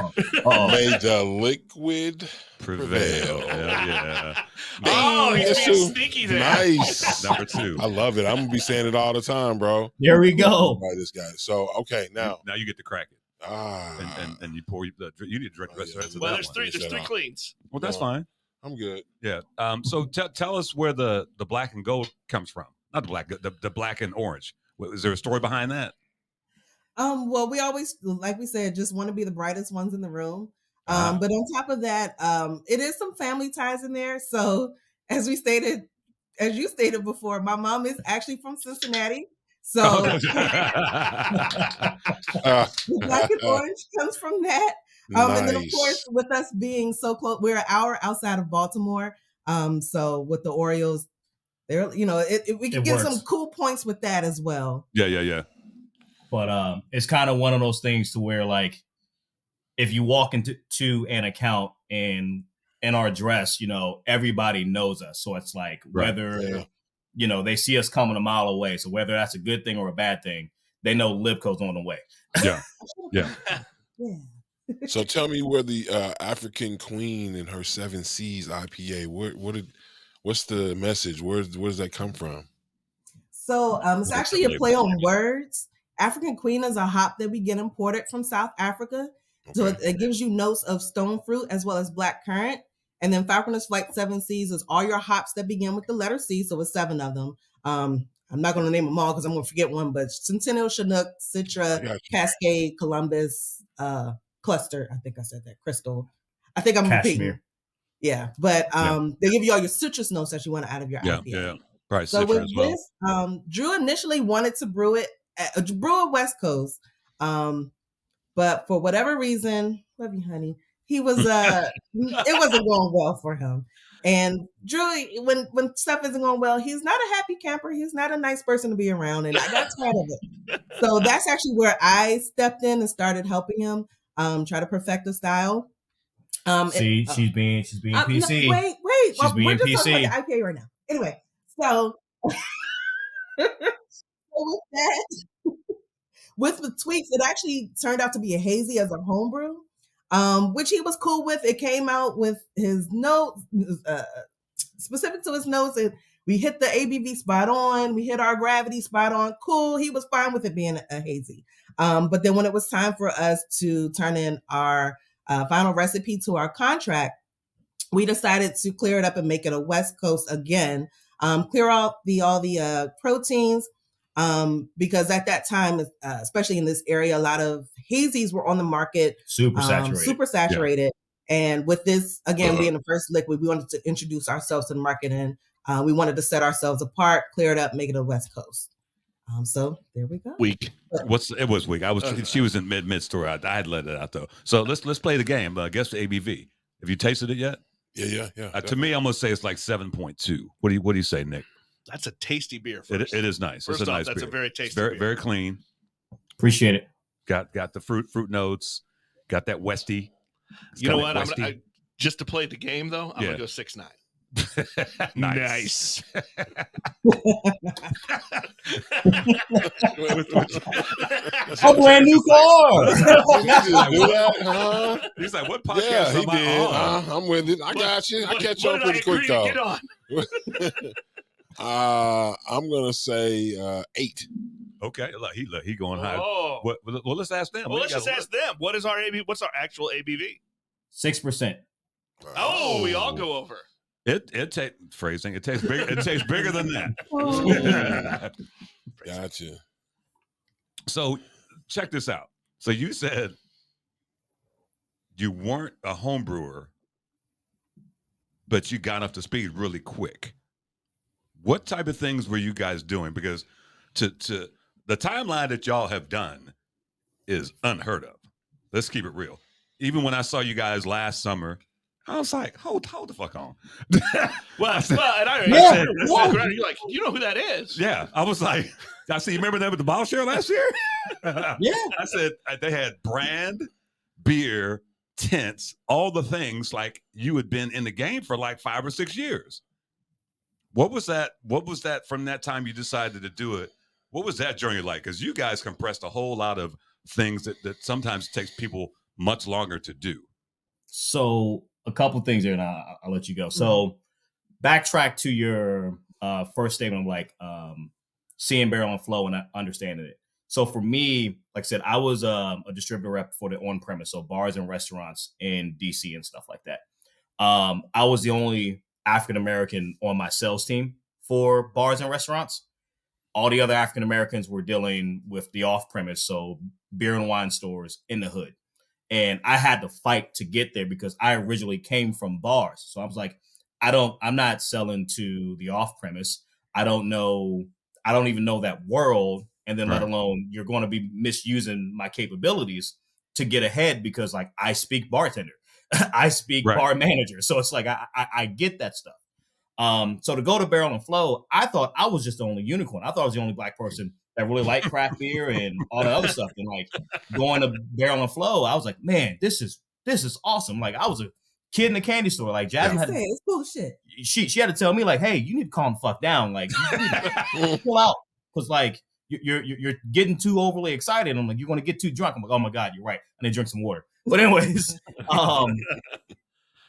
[SPEAKER 2] Uh-oh.
[SPEAKER 3] Made the liquid
[SPEAKER 4] prevail.
[SPEAKER 3] prevail.
[SPEAKER 4] Yeah, yeah.
[SPEAKER 1] Oh, he's being
[SPEAKER 3] true.
[SPEAKER 1] sneaky there.
[SPEAKER 3] Nice.
[SPEAKER 4] Number two.
[SPEAKER 3] I love it. I'm gonna be saying it all the time, bro.
[SPEAKER 2] There we go.
[SPEAKER 3] By this guy. So okay, now
[SPEAKER 4] now you get to crack it,
[SPEAKER 3] ah,
[SPEAKER 4] and and, and you pour the. You need to drink the rest,
[SPEAKER 3] Oh, yeah.
[SPEAKER 4] rest of
[SPEAKER 1] Well,
[SPEAKER 4] that
[SPEAKER 1] there's
[SPEAKER 4] one.
[SPEAKER 1] three. There's three cleans.
[SPEAKER 4] Well, that's fine.
[SPEAKER 3] I'm good.
[SPEAKER 4] Yeah. Um. So t- tell us where the the black and gold comes from. Not the black. The, the black and orange. What- Is there a story behind that?
[SPEAKER 5] Um, well, we always, like we said, just want to be the brightest ones in the room. Um,
[SPEAKER 4] Ah.
[SPEAKER 5] but on top of that, um, it is some family ties in there. So as we stated, as you stated before, my mom is actually from Cincinnati. So the black and orange comes from that. Um, and then of course, with us being so close, we're an hour outside of Baltimore. Um, so with the Orioles, there, you know, it, it- we can
[SPEAKER 2] It
[SPEAKER 5] get some cool points with that as well.
[SPEAKER 4] yeah, yeah, yeah.
[SPEAKER 2] But um, it's kind of one of those things to where like, if you walk into to an account and in our dress, you know, everybody knows us. So it's like
[SPEAKER 4] Right.
[SPEAKER 2] whether
[SPEAKER 3] Yeah.
[SPEAKER 2] you know they see us coming a mile away. So whether that's a good thing or a bad thing, they know Libco's on the way.
[SPEAKER 4] Yeah.
[SPEAKER 5] Yeah.
[SPEAKER 3] So tell me where the uh, African Queen and her Seven Seas IPA. Where what did what's the message? Where where does that come from?
[SPEAKER 5] So um, it's actually a play on words. African Queen is a hop that we get imported from South Africa. So it, it gives you notes of stone fruit as well as black currant. And then Falconer's Flight Seven Seas is all your hops that begin with the letter C. So it's seven of them. Um, I'm not going to name them all because I'm going to forget one, but Centennial, Chinook, Citra. Cascade, Columbus, uh, Cluster. I think I said that. Crystal. I think I'm repeating.
[SPEAKER 2] Cashmere.
[SPEAKER 5] Yeah, but
[SPEAKER 4] Yeah.
[SPEAKER 5] um, they give you all your citrus notes that you want out of your
[SPEAKER 4] Yeah,
[SPEAKER 5] IPA.
[SPEAKER 4] yeah. Right.
[SPEAKER 5] So
[SPEAKER 4] Citra
[SPEAKER 5] with
[SPEAKER 4] as well.
[SPEAKER 5] this, um, Drew initially wanted to brew it, at, uh, brew it West Coast, um, but for whatever reason, love you, honey. He was uh, it wasn't going well for him. And Drew, when when stuff isn't going well, he's not a happy camper. He's not a nice person to be around, and I got tired of it. So that's actually where I stepped in and started helping him um, try to perfect the style. Um, and-
[SPEAKER 2] See,
[SPEAKER 5] uh,
[SPEAKER 2] she's being she's being
[SPEAKER 5] uh, no,
[SPEAKER 2] PC.
[SPEAKER 5] wait, wait.
[SPEAKER 2] She's
[SPEAKER 5] well, we're
[SPEAKER 2] being
[SPEAKER 5] just talking
[SPEAKER 2] PC.
[SPEAKER 5] about the IPA right now. Anyway, so, so with that, with the tweaks, it actually turned out to be a hazy as a homebrew, um, which he was cool with. It came out with his notes, uh, specific to his notes, and we hit the ABV spot on. We hit our gravity spot on. Cool. He was fine with it being a hazy. Um, but then when it was time for us to turn in our uh, final recipe to our contract, we decided to clear it up and make it a West Coast again. Um, clear out the all the uh, proteins, Um, because at that time, uh, especially in this area, a lot of hazies were on the market,
[SPEAKER 2] Super
[SPEAKER 5] um,
[SPEAKER 2] saturated.
[SPEAKER 5] super saturated. And with this, again, being the first liquid, we wanted to introduce ourselves to the market and uh, we wanted to set ourselves apart, clear it up, make it a West Coast. Um, so there we go.
[SPEAKER 1] Week.
[SPEAKER 4] What's it was weak. I was
[SPEAKER 1] Okay.
[SPEAKER 4] she was in mid mid story. I, I had let it out though. So let's let's play the game. Uh, guess the ABV. Have you tasted it yet?
[SPEAKER 3] Yeah, yeah, yeah.
[SPEAKER 4] Uh, to me, I'm gonna say it's like seven point two. What do you What do you say, Nick?
[SPEAKER 1] That's a tasty beer.
[SPEAKER 4] It, it is nice.
[SPEAKER 1] First
[SPEAKER 4] it's a
[SPEAKER 1] off,
[SPEAKER 4] nice
[SPEAKER 1] that's
[SPEAKER 4] beer.
[SPEAKER 1] a very
[SPEAKER 4] It's
[SPEAKER 1] tasty.
[SPEAKER 4] very
[SPEAKER 1] beer.
[SPEAKER 4] very clean.
[SPEAKER 2] Appreciate it.
[SPEAKER 4] Got got the fruit fruit notes. Got that Westy. It's
[SPEAKER 1] You know
[SPEAKER 4] kinda
[SPEAKER 1] what? I'm
[SPEAKER 4] Westy.
[SPEAKER 1] gonna, I, just to play the game though, I'm
[SPEAKER 4] Yeah.
[SPEAKER 1] gonna go six nine.
[SPEAKER 4] nice.
[SPEAKER 2] A brand new car.
[SPEAKER 3] Did he just do that, huh?
[SPEAKER 4] He's like, what podcast
[SPEAKER 3] Yeah, he
[SPEAKER 4] am I
[SPEAKER 3] did.
[SPEAKER 4] on?
[SPEAKER 3] Uh, I'm with it. I got you. I catch
[SPEAKER 1] what
[SPEAKER 3] on
[SPEAKER 1] I
[SPEAKER 3] pretty quick though.
[SPEAKER 1] Get on.
[SPEAKER 3] Uh, I'm gonna say uh, eight.
[SPEAKER 4] Okay, look, he look, he going high.
[SPEAKER 1] Oh.
[SPEAKER 4] What, well, let's ask them.
[SPEAKER 1] Well,
[SPEAKER 4] We
[SPEAKER 1] let's
[SPEAKER 4] gotta
[SPEAKER 1] just ask them. What is our AB? What's our actual ABV?
[SPEAKER 2] Six percent.
[SPEAKER 1] Oh, we all go over.
[SPEAKER 4] It it tastes phrasing. It tastes bigger. It tastes bigger than that. Oh.
[SPEAKER 3] Gotcha.
[SPEAKER 4] so check this out. So you said you weren't a home brewer, but you got up to speed really quick. What type of things were you guys doing? Because to to the timeline that y'all have done is unheard of. Let's keep it real. Even when I saw you guys last summer, I was like, hold hold the fuck on.
[SPEAKER 1] Well, well, and I,
[SPEAKER 2] Yeah,
[SPEAKER 1] I said,
[SPEAKER 2] yeah.
[SPEAKER 1] I you're like, you know who that is?
[SPEAKER 4] Yeah, I was like, I see. You remember that with the ball share last year?
[SPEAKER 2] Yeah.
[SPEAKER 4] I said they had brand, beer, tents, all the things like you had been in the game for like five or six years. What was that? What was that from that time you decided to do it? What was that journey like? Because you guys compressed a whole lot of things that, that sometimes takes people much longer to do.
[SPEAKER 2] So a couple things there, and I'll, I'll let you go. So backtrack to your uh, first statement of like um, seeing barrel and flow and understanding it. So for me, like I said, I was um, a distributor rep for the on premise, so bars and restaurants in DC and stuff like that. Um, I was the only African American on my sales team for bars and restaurants. All the other African Americans were dealing with the off premise, so beer and wine stores in the hood and I had to fight to get there because I originally came from bars. So I was like, I don't, I'm not selling to the off premise. I don't know, I don't even know that world. And then let alone you're going to be misusing my capabilities to get ahead because like I speak bartender, I speak
[SPEAKER 4] Right.
[SPEAKER 2] bar manager. So it's like I, I I get that stuff. Um, so to go to Barrel and Flow, I thought I was just the only unicorn. I thought I was the only black person that really like craft beer and all the other stuff. And like going to Barrel and Flow, I was like, man, this is this is awesome. Like I was a kid in the candy store. Like Jasmine had
[SPEAKER 5] Say,
[SPEAKER 2] to,
[SPEAKER 5] it's bullshit.
[SPEAKER 2] she she had to tell me like, hey, you need to calm the fuck down. Like you need to pull out because like you- you're you're you're getting too overly excited. I'm like, you're gonna get too drunk. I'm like, oh my god, you're right. I need to drink some water. But anyways, um,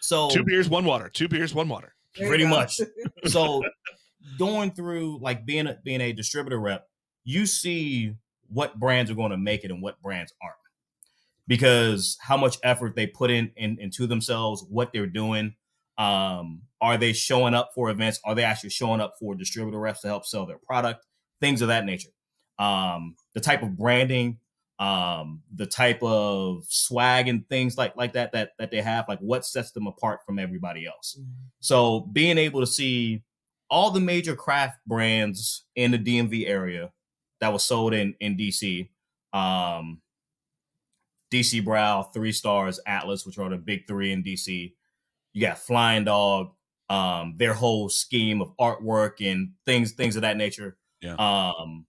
[SPEAKER 2] so
[SPEAKER 1] Two beers, one water. Two beers, one water.
[SPEAKER 2] Pretty much. so going through like being a, being a distributor rep, you see what brands are going to make it and what brands aren't, because how much effort they put in, in into themselves, what they're doing. Um, are they showing up for events? Are they actually showing up for distributor reps to help sell their product? Things of that nature. Um, the type of branding, um, the type of swag and things like like that that that they have, like what sets them apart from everybody else. So being able to see all the major craft brands in the DMV area that was sold in in DC, um, DC Brau, Three Stars, Atlas, which are the big three in DC. You got Flying Dog, um, their whole scheme of artwork and things things of that nature.
[SPEAKER 4] Yeah.
[SPEAKER 2] Um,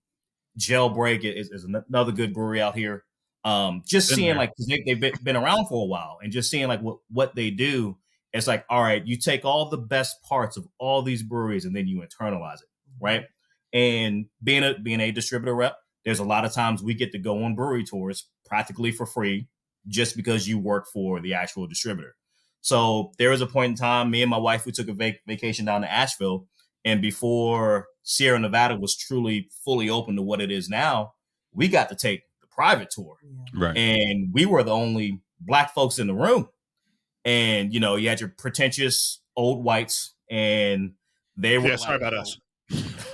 [SPEAKER 2] Jailbreak is, is another good brewery out here. Um, just
[SPEAKER 4] Been
[SPEAKER 2] seeing
[SPEAKER 4] there.
[SPEAKER 2] like they, they've been, been around for a while and just seeing like what what they do it's like all right you take all the best parts of all these breweries and then you internalize it right and being a being a distributor rep there's a lot of times we get to go on brewery tours practically for free just because you work for the actual distributor so there was a point in time me and my wife we took a vac- vacation down to asheville and before sierra nevada was truly fully open to what it is now we got to take the private tour
[SPEAKER 5] Yeah.
[SPEAKER 4] Right.
[SPEAKER 2] and we were the only black folks in the room. And you know, you had your pretentious old whites, and they were
[SPEAKER 1] Yeah, sorry about us.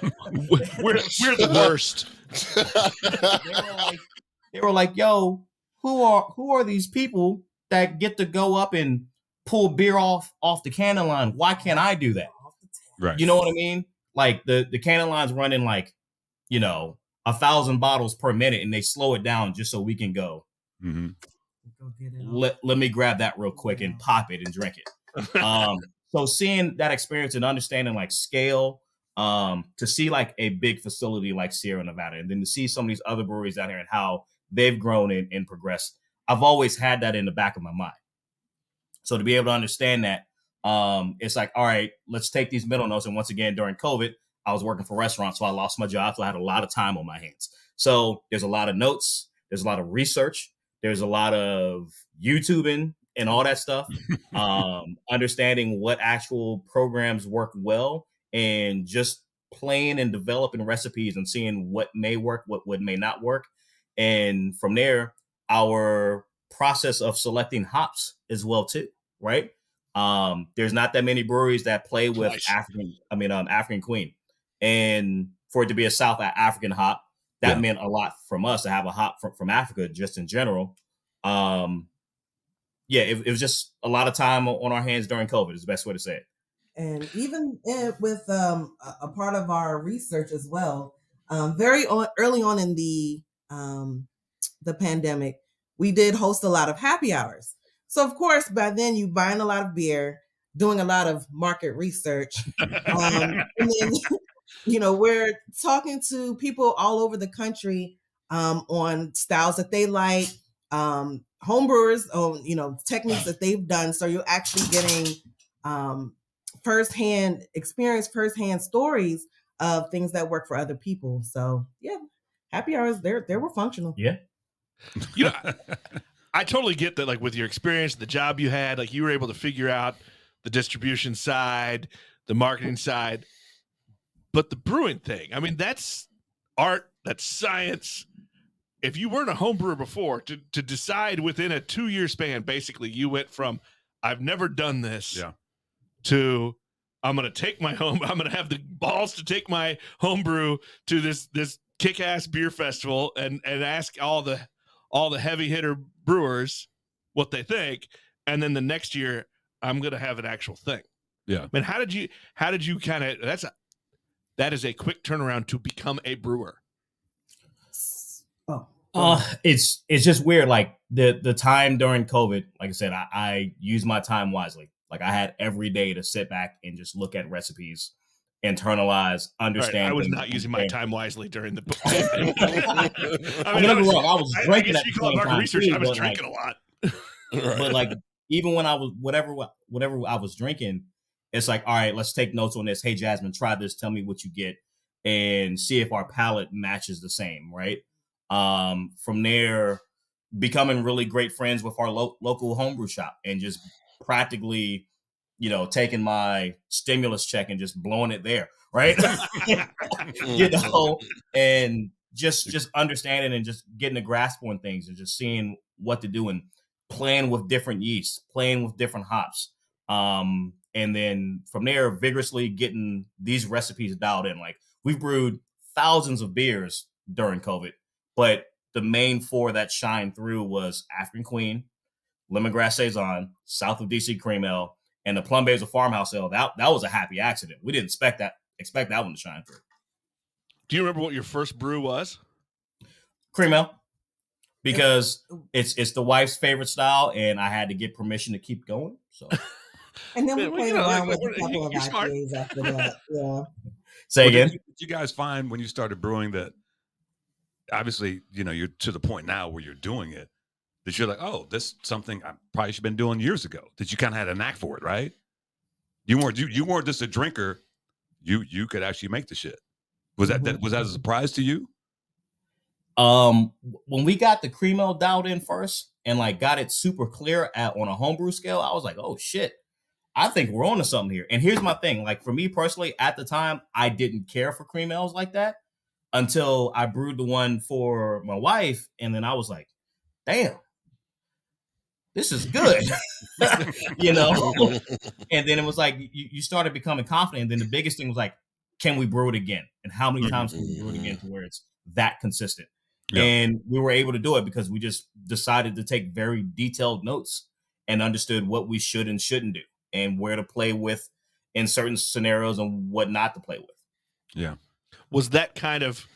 [SPEAKER 1] We're we're the worst.
[SPEAKER 2] they were like, they were like, "Yo, who are who are these people that get to go up and pull beer off off the cannon line? Why can't I do that?
[SPEAKER 4] Right.
[SPEAKER 2] You know what I mean? Like the the cannon line's running like, you know, a thousand bottles per minute, and they slow it down just so we can go.
[SPEAKER 4] hmm
[SPEAKER 5] Go get it.
[SPEAKER 2] Let let me grab that real quick and pop it and drink it. um so seeing that experience and understanding like scale um to see like a big facility like sierra nevada and then to see some of these other breweries out here and how they've grown and, and progressed i've always had that in the back of my mind. So to be able to understand that um it's like all right let's take these middle notes and once again during covid i was working for restaurants so i lost my job so i had a lot of time on my hands. So there's a lot of notes there's a lot of research there's a lot of youtubing and all that stuff um, understanding what actual programs work well and just playing and developing recipes and seeing what may work, what, what may not work. And from there, our process of selecting hops as well too, right? Um, there's not that many breweries that play with
[SPEAKER 1] Nice.
[SPEAKER 2] African, I mean, um, African Queen, and for it to be a South African hop, that
[SPEAKER 4] Yeah.
[SPEAKER 2] meant a lot from us to have a hop from, from Africa, just in general. Um, yeah, it, it was just a lot of time on our hands during COVID. Is the best way to say it.
[SPEAKER 5] And even in, with um, a, a part of our research as well um, very on, early on in the um, the pandemic we did host a lot of happy hours. So of course by then you buying a lot of beer doing a lot of market research um, and then you know we're talking to people all over the country um, on styles that they like um, homebrewers on you know techniques that they've done. So you're actually getting um, firsthand experience, firsthand stories of things that work for other people. So yeah, happy hours there they were functional.
[SPEAKER 2] Yeah.
[SPEAKER 1] You know, I totally get that. Like with your experience, the job you had, like you were able to figure out the distribution side, the marketing side, but the brewing thing. I mean, that's art. That's science. If you weren't a home brewer before, to to decide within a two year span, basically, you went from I've never done this
[SPEAKER 4] Yeah.
[SPEAKER 1] To I'm gonna take my home. I'm gonna have the balls to take my homebrew to this this kick ass beer festival and and ask all the all the heavy hitter brewers what they think, and then the next year I'm gonna have an actual thing.
[SPEAKER 4] Yeah.
[SPEAKER 1] I mean, how did you how did you kind of that's a that is a quick turnaround to become a brewer.
[SPEAKER 5] Oh,
[SPEAKER 2] Uh, it's it's just weird. Like the the time during COVID, like I said, I, I used my time wisely. Like I had every day to sit back and just look at recipes, internalize,
[SPEAKER 1] All right,
[SPEAKER 2] understand.
[SPEAKER 1] I was not using my time wisely during the.
[SPEAKER 2] I
[SPEAKER 1] I
[SPEAKER 2] mean,
[SPEAKER 1] mean, I
[SPEAKER 2] don't
[SPEAKER 1] was,
[SPEAKER 2] wrong, I was
[SPEAKER 1] I, I
[SPEAKER 2] drinking
[SPEAKER 1] guess
[SPEAKER 2] at the
[SPEAKER 1] call it
[SPEAKER 2] same time
[SPEAKER 1] research.
[SPEAKER 2] too,
[SPEAKER 1] I was
[SPEAKER 2] but, like,
[SPEAKER 1] drinking a lot.
[SPEAKER 3] Right.
[SPEAKER 2] but like even when I was whatever whatever I was drinking, it's like all right, let's take notes on this. Hey Jasmine, try this. Tell me what you get, and see if our palate matches the same. Right. Um, from there, becoming really great friends with our lo- local homebrew shop, and just practically, you know, taking my stimulus check and just blowing it there. Right. you know, and just just understanding and just getting a grasp on things and just seeing what to do and playing with different yeasts, playing with different hops. Um, and then from there, vigorously getting these recipes dialed in. Like we've brewed thousands of beers during COVID, but the main four that shined through was African Queen, Lemongrass Saison, South of DC Cream Ale, and the Plum Basil Farmhouse Ale. That that was a happy accident. We didn't expect that expect that one to shine through.
[SPEAKER 1] Do you remember what your first brew was?
[SPEAKER 2] Cream Ale. Because it's it's the wife's favorite style, and I had to get permission to keep going. So
[SPEAKER 5] and then we
[SPEAKER 1] Well,
[SPEAKER 5] played
[SPEAKER 1] you know,
[SPEAKER 5] around
[SPEAKER 1] like,
[SPEAKER 5] with a couple of
[SPEAKER 1] you're smart.
[SPEAKER 5] IPAs after that. Yeah.
[SPEAKER 2] say
[SPEAKER 4] Well,
[SPEAKER 2] again.
[SPEAKER 4] Did you, did you guys find when you started brewing that obviously, you know, you're to the point now where you're doing it that you're like, oh, this is something I probably should have been doing years ago. That you kind of had a knack for it, right? You weren't you, you weren't just a drinker. You you could actually make the shit. Was that, that was that a surprise to you?
[SPEAKER 2] Um, when we got the cream ale dialed in first and like got it super clear at on a homebrew scale, I was like, oh shit, I think we're on to something here. And here's my thing: like for me personally, at the time, I didn't care for cream ales like that until I brewed the one for my wife, and then I was like, damn. This is good, you know. and then it was like you, you started becoming confident. And then the biggest thing was like, can we brew it again? And how many times can we brew it again mm. to where it's that consistent?
[SPEAKER 4] Yeah.
[SPEAKER 2] And we were able to do it because we just decided to take very detailed notes and understood what we should and shouldn't do and where to play with in certain scenarios and what not to play with. Yeah.
[SPEAKER 1] Was that kind of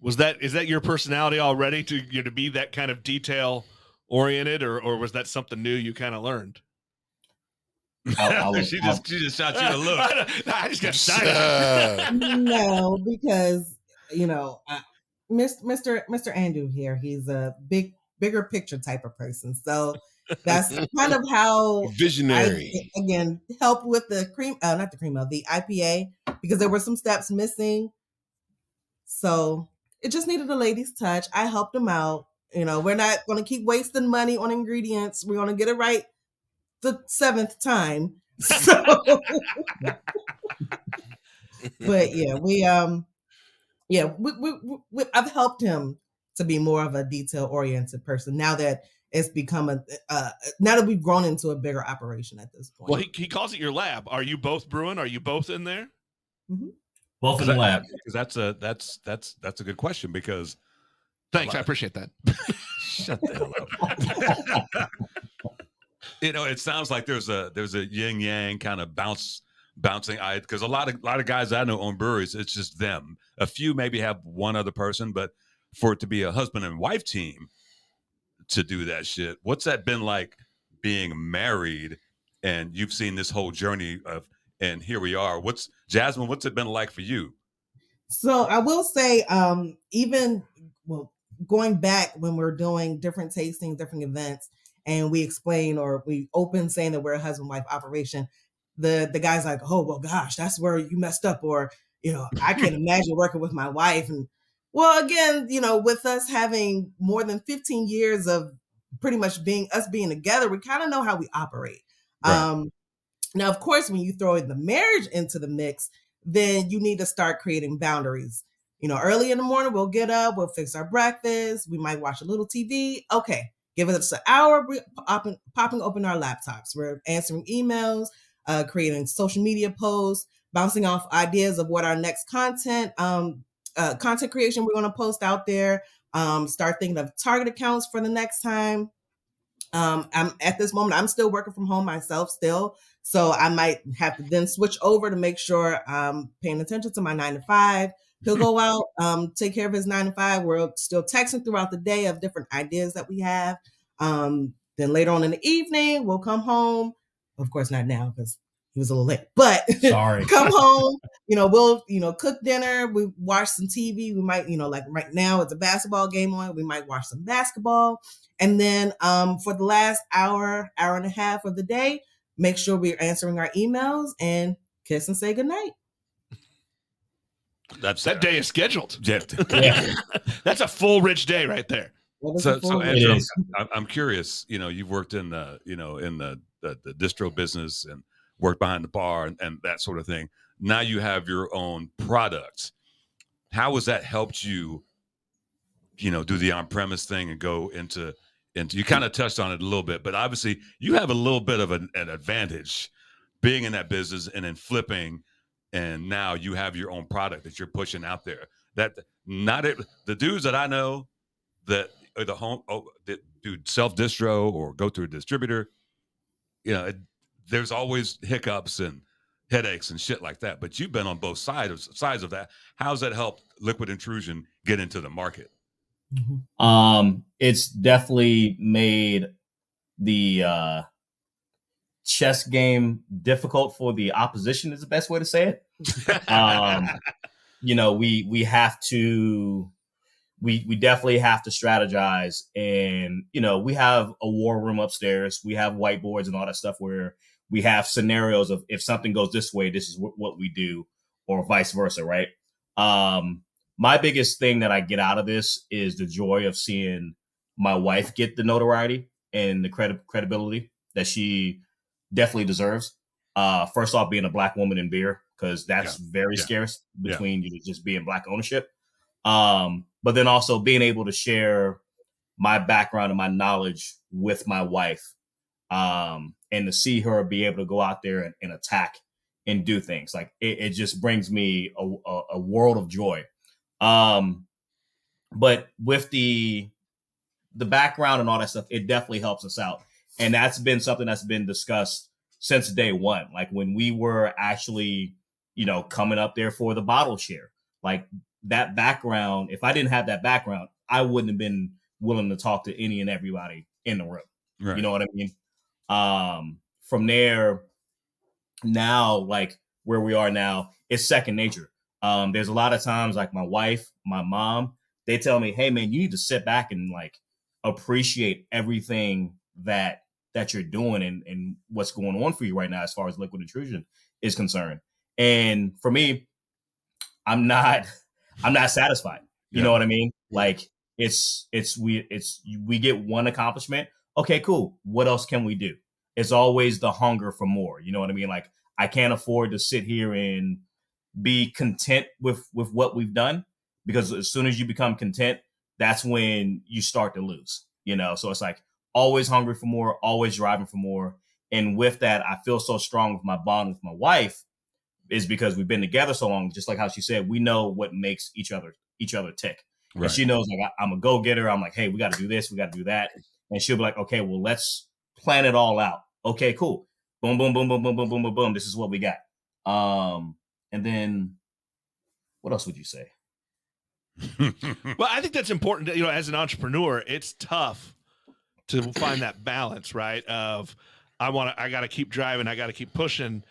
[SPEAKER 1] was that is that your personality already to you know, to be that kind of detail oriented, or or was that something new you kind of learned?
[SPEAKER 2] I'll- I'll-
[SPEAKER 4] she
[SPEAKER 2] I'll-
[SPEAKER 4] just she just shot you a look.
[SPEAKER 1] I just got excited.
[SPEAKER 5] no, because you know, uh, Mr. Mr. Andrew here, he's a big, bigger picture type of person. So that's kind of how I
[SPEAKER 3] Visionary.
[SPEAKER 5] again help with the cream, uh, not the cream of the IPA because there were some steps missing. So it just needed a lady's touch. I helped him out. You know, we're not going to keep wasting money on ingredients. We're going to get it right the seventh time. So, but yeah, we um, yeah, we, we, we, I've helped him to be more of a detail oriented person now that it's become a uh, now that we've grown into a bigger operation at this point.
[SPEAKER 1] Well, he, he calls it your lab. Are you both brewing? Are you both in there?
[SPEAKER 2] both in the lab.
[SPEAKER 4] Because that's a that's that's that's a good question because
[SPEAKER 1] Thanks, I appreciate that.
[SPEAKER 4] shut the hell up. you know, it sounds like there's a there's a yin yang kind of bounce bouncing I because a lot of a lot of guys I know own breweries, it's just them. A few maybe have one other person, but for it to be a husband and wife team to do that shit, what's that been like being married and you've seen this whole journey of and here we are. What's Jasmine, what's it been like for you?
[SPEAKER 5] So I will say, um, even well, going back when we're doing different tastings, different events, and we explain or we open saying that we're a husband wife operation, the the guy's like, oh well, gosh, that's where you messed up, or you know, I can't imagine working with my wife. And well, again, you know, with us having more than 15 years of pretty much being us being together, we kind of know how we operate.
[SPEAKER 4] Right.
[SPEAKER 5] Um, now, of course, when you throw the marriage into the mix, then you need to start creating boundaries. You know, early in the morning, we'll get up, we'll fix our breakfast, we might watch a little TV. Okay, give us an hour, we popping, popping open our laptops. We're answering emails, uh, creating social media posts, bouncing off ideas of what our next content, um, uh, content creation we're going to post out there. Um, start thinking of target accounts for the next time. Um, I'm at this moment, I'm still working from home myself still. So I might have to then switch over to make sure I'm paying attention to my nine to five. He'll go out, um, take care of his nine to five. We're still texting throughout the day of different ideas that we have. Um, then later on in the evening, we'll come home. Of course, not now because he was a little late, but
[SPEAKER 2] Sorry.
[SPEAKER 5] come home. You know, we'll you know cook dinner. We watch some TV. We might you know like right now it's a basketball game on. We might watch some basketball, and then um, for the last hour, hour and a half of the day, make sure we're answering our emails and kiss and say goodnight.
[SPEAKER 4] That's
[SPEAKER 1] That day is scheduled.
[SPEAKER 4] Yeah.
[SPEAKER 2] Yeah.
[SPEAKER 1] That's a full rich day right there.
[SPEAKER 5] What is
[SPEAKER 4] So, so Andrew. I'm, I'm curious. You know, you've worked in the, you know, in the the, the distro business and worked behind the bar and, and that sort of thing. Now you have your own products. How has that helped you? You know, do the on-premise thing and go into into. You kind of touched on it a little bit, but obviously you have a little bit of an, an advantage being in that business and then flipping, and now you have your own product that you're pushing out there. That not it. The dudes that I know that or the home oh, that do self distro or go through a distributor you know it, there's always hiccups and headaches and shit like that but you've been on both sides of sides of that how's that helped liquid intrusion get into the market
[SPEAKER 5] Mhm.
[SPEAKER 2] Um, it's definitely made the uh chess game difficult for the opposition is the best way to say it. Um, you know, we we have to we we definitely have to strategize and you know, we have a war room upstairs, we have whiteboards and all that stuff where we have scenarios of if something goes this way, this is wh- what we do or vice versa, right? Um my biggest thing that I get out of this is the joy of seeing my wife get the notoriety and the credi- credibility that she definitely deserves. Uh, first off, being a black woman in beer because that's very
[SPEAKER 4] Yeah.
[SPEAKER 2] scarce
[SPEAKER 4] Yeah.
[SPEAKER 2] between you just being black ownership. Um, but then also being able to share my background and my knowledge with my wife, um, and to see her be able to go out there and, and attack and do things. Like it, it just brings me a, a, a world of joy. Um, but with the the background and all that stuff, it definitely helps us out. And that's been something that's been discussed since day one. Like when we were actually, you know, coming up there for the bottle share, like that background, if I didn't have that background, I wouldn't have been willing to talk to any and everybody in the room.
[SPEAKER 4] Right.
[SPEAKER 2] You know what I mean? Um, from there, now, like where we are now, it's second nature. Um, there's a lot of times like my wife, my mom, they tell me, "Hey, man, you need to sit back and like appreciate everything that that you're doing and and what's going on for you right now as far as liquid intrusion is concerned." And for me, I'm not I'm not satisfied. You
[SPEAKER 4] Yeah.
[SPEAKER 2] know what I mean? Like it's it's we it's we get one accomplishment. Okay, cool. What else can we do? It's always the hunger for more. You know what I mean? Like I can't afford to sit here and be content with with what we've done because as soon as you become content, that's when you start to lose. You know, so it's like always hungry for more, always driving for more. And with that, I feel so strong with my bond with my wife is because we've been together so long. Just like how she said, we know what makes each other each other tick.
[SPEAKER 4] Right.
[SPEAKER 2] And she knows like I, I'm a go getter. I'm like, hey, we got to do this, we got to do that, and she'll be like, okay, well, let's plan it all out. Okay, cool. Boom, boom, boom, boom, boom, boom, boom, boom, boom. This is what we got. Um, and then what else would you say?
[SPEAKER 1] Well, I think that's important. You know, as an entrepreneur, it's tough to find that balance, right? Of I want to, I got to keep driving, I got to keep pushing,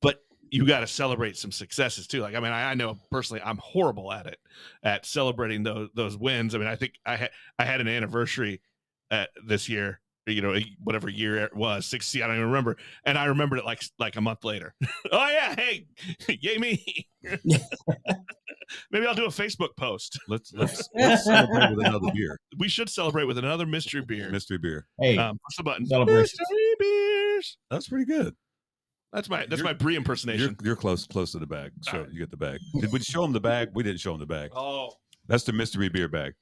[SPEAKER 1] but you got to celebrate some successes too. Like, I mean, I, I know personally, I'm horrible at it, at celebrating those those wins. I mean, I think I had I had an anniversary uh, this year. You know, whatever year it was, sixty. I don't even remember, and I remembered it like like a month later. oh yeah, hey, yay me! Maybe I'll do a Facebook post.
[SPEAKER 4] let's let's let's celebrate with another beer,
[SPEAKER 1] We should celebrate with another mystery beer.
[SPEAKER 4] mystery beer.
[SPEAKER 2] Hey,
[SPEAKER 1] Um, push the button. Mystery beers.
[SPEAKER 4] That's pretty good.
[SPEAKER 1] That's my that's
[SPEAKER 4] You're-
[SPEAKER 1] my Brie
[SPEAKER 4] You're,
[SPEAKER 1] impersonation.
[SPEAKER 4] you're close close to the bag, so
[SPEAKER 1] All right.
[SPEAKER 4] you get the bag. Did we show him the bag? We didn't show him the bag.
[SPEAKER 1] Oh,
[SPEAKER 4] That's the mystery beer bag.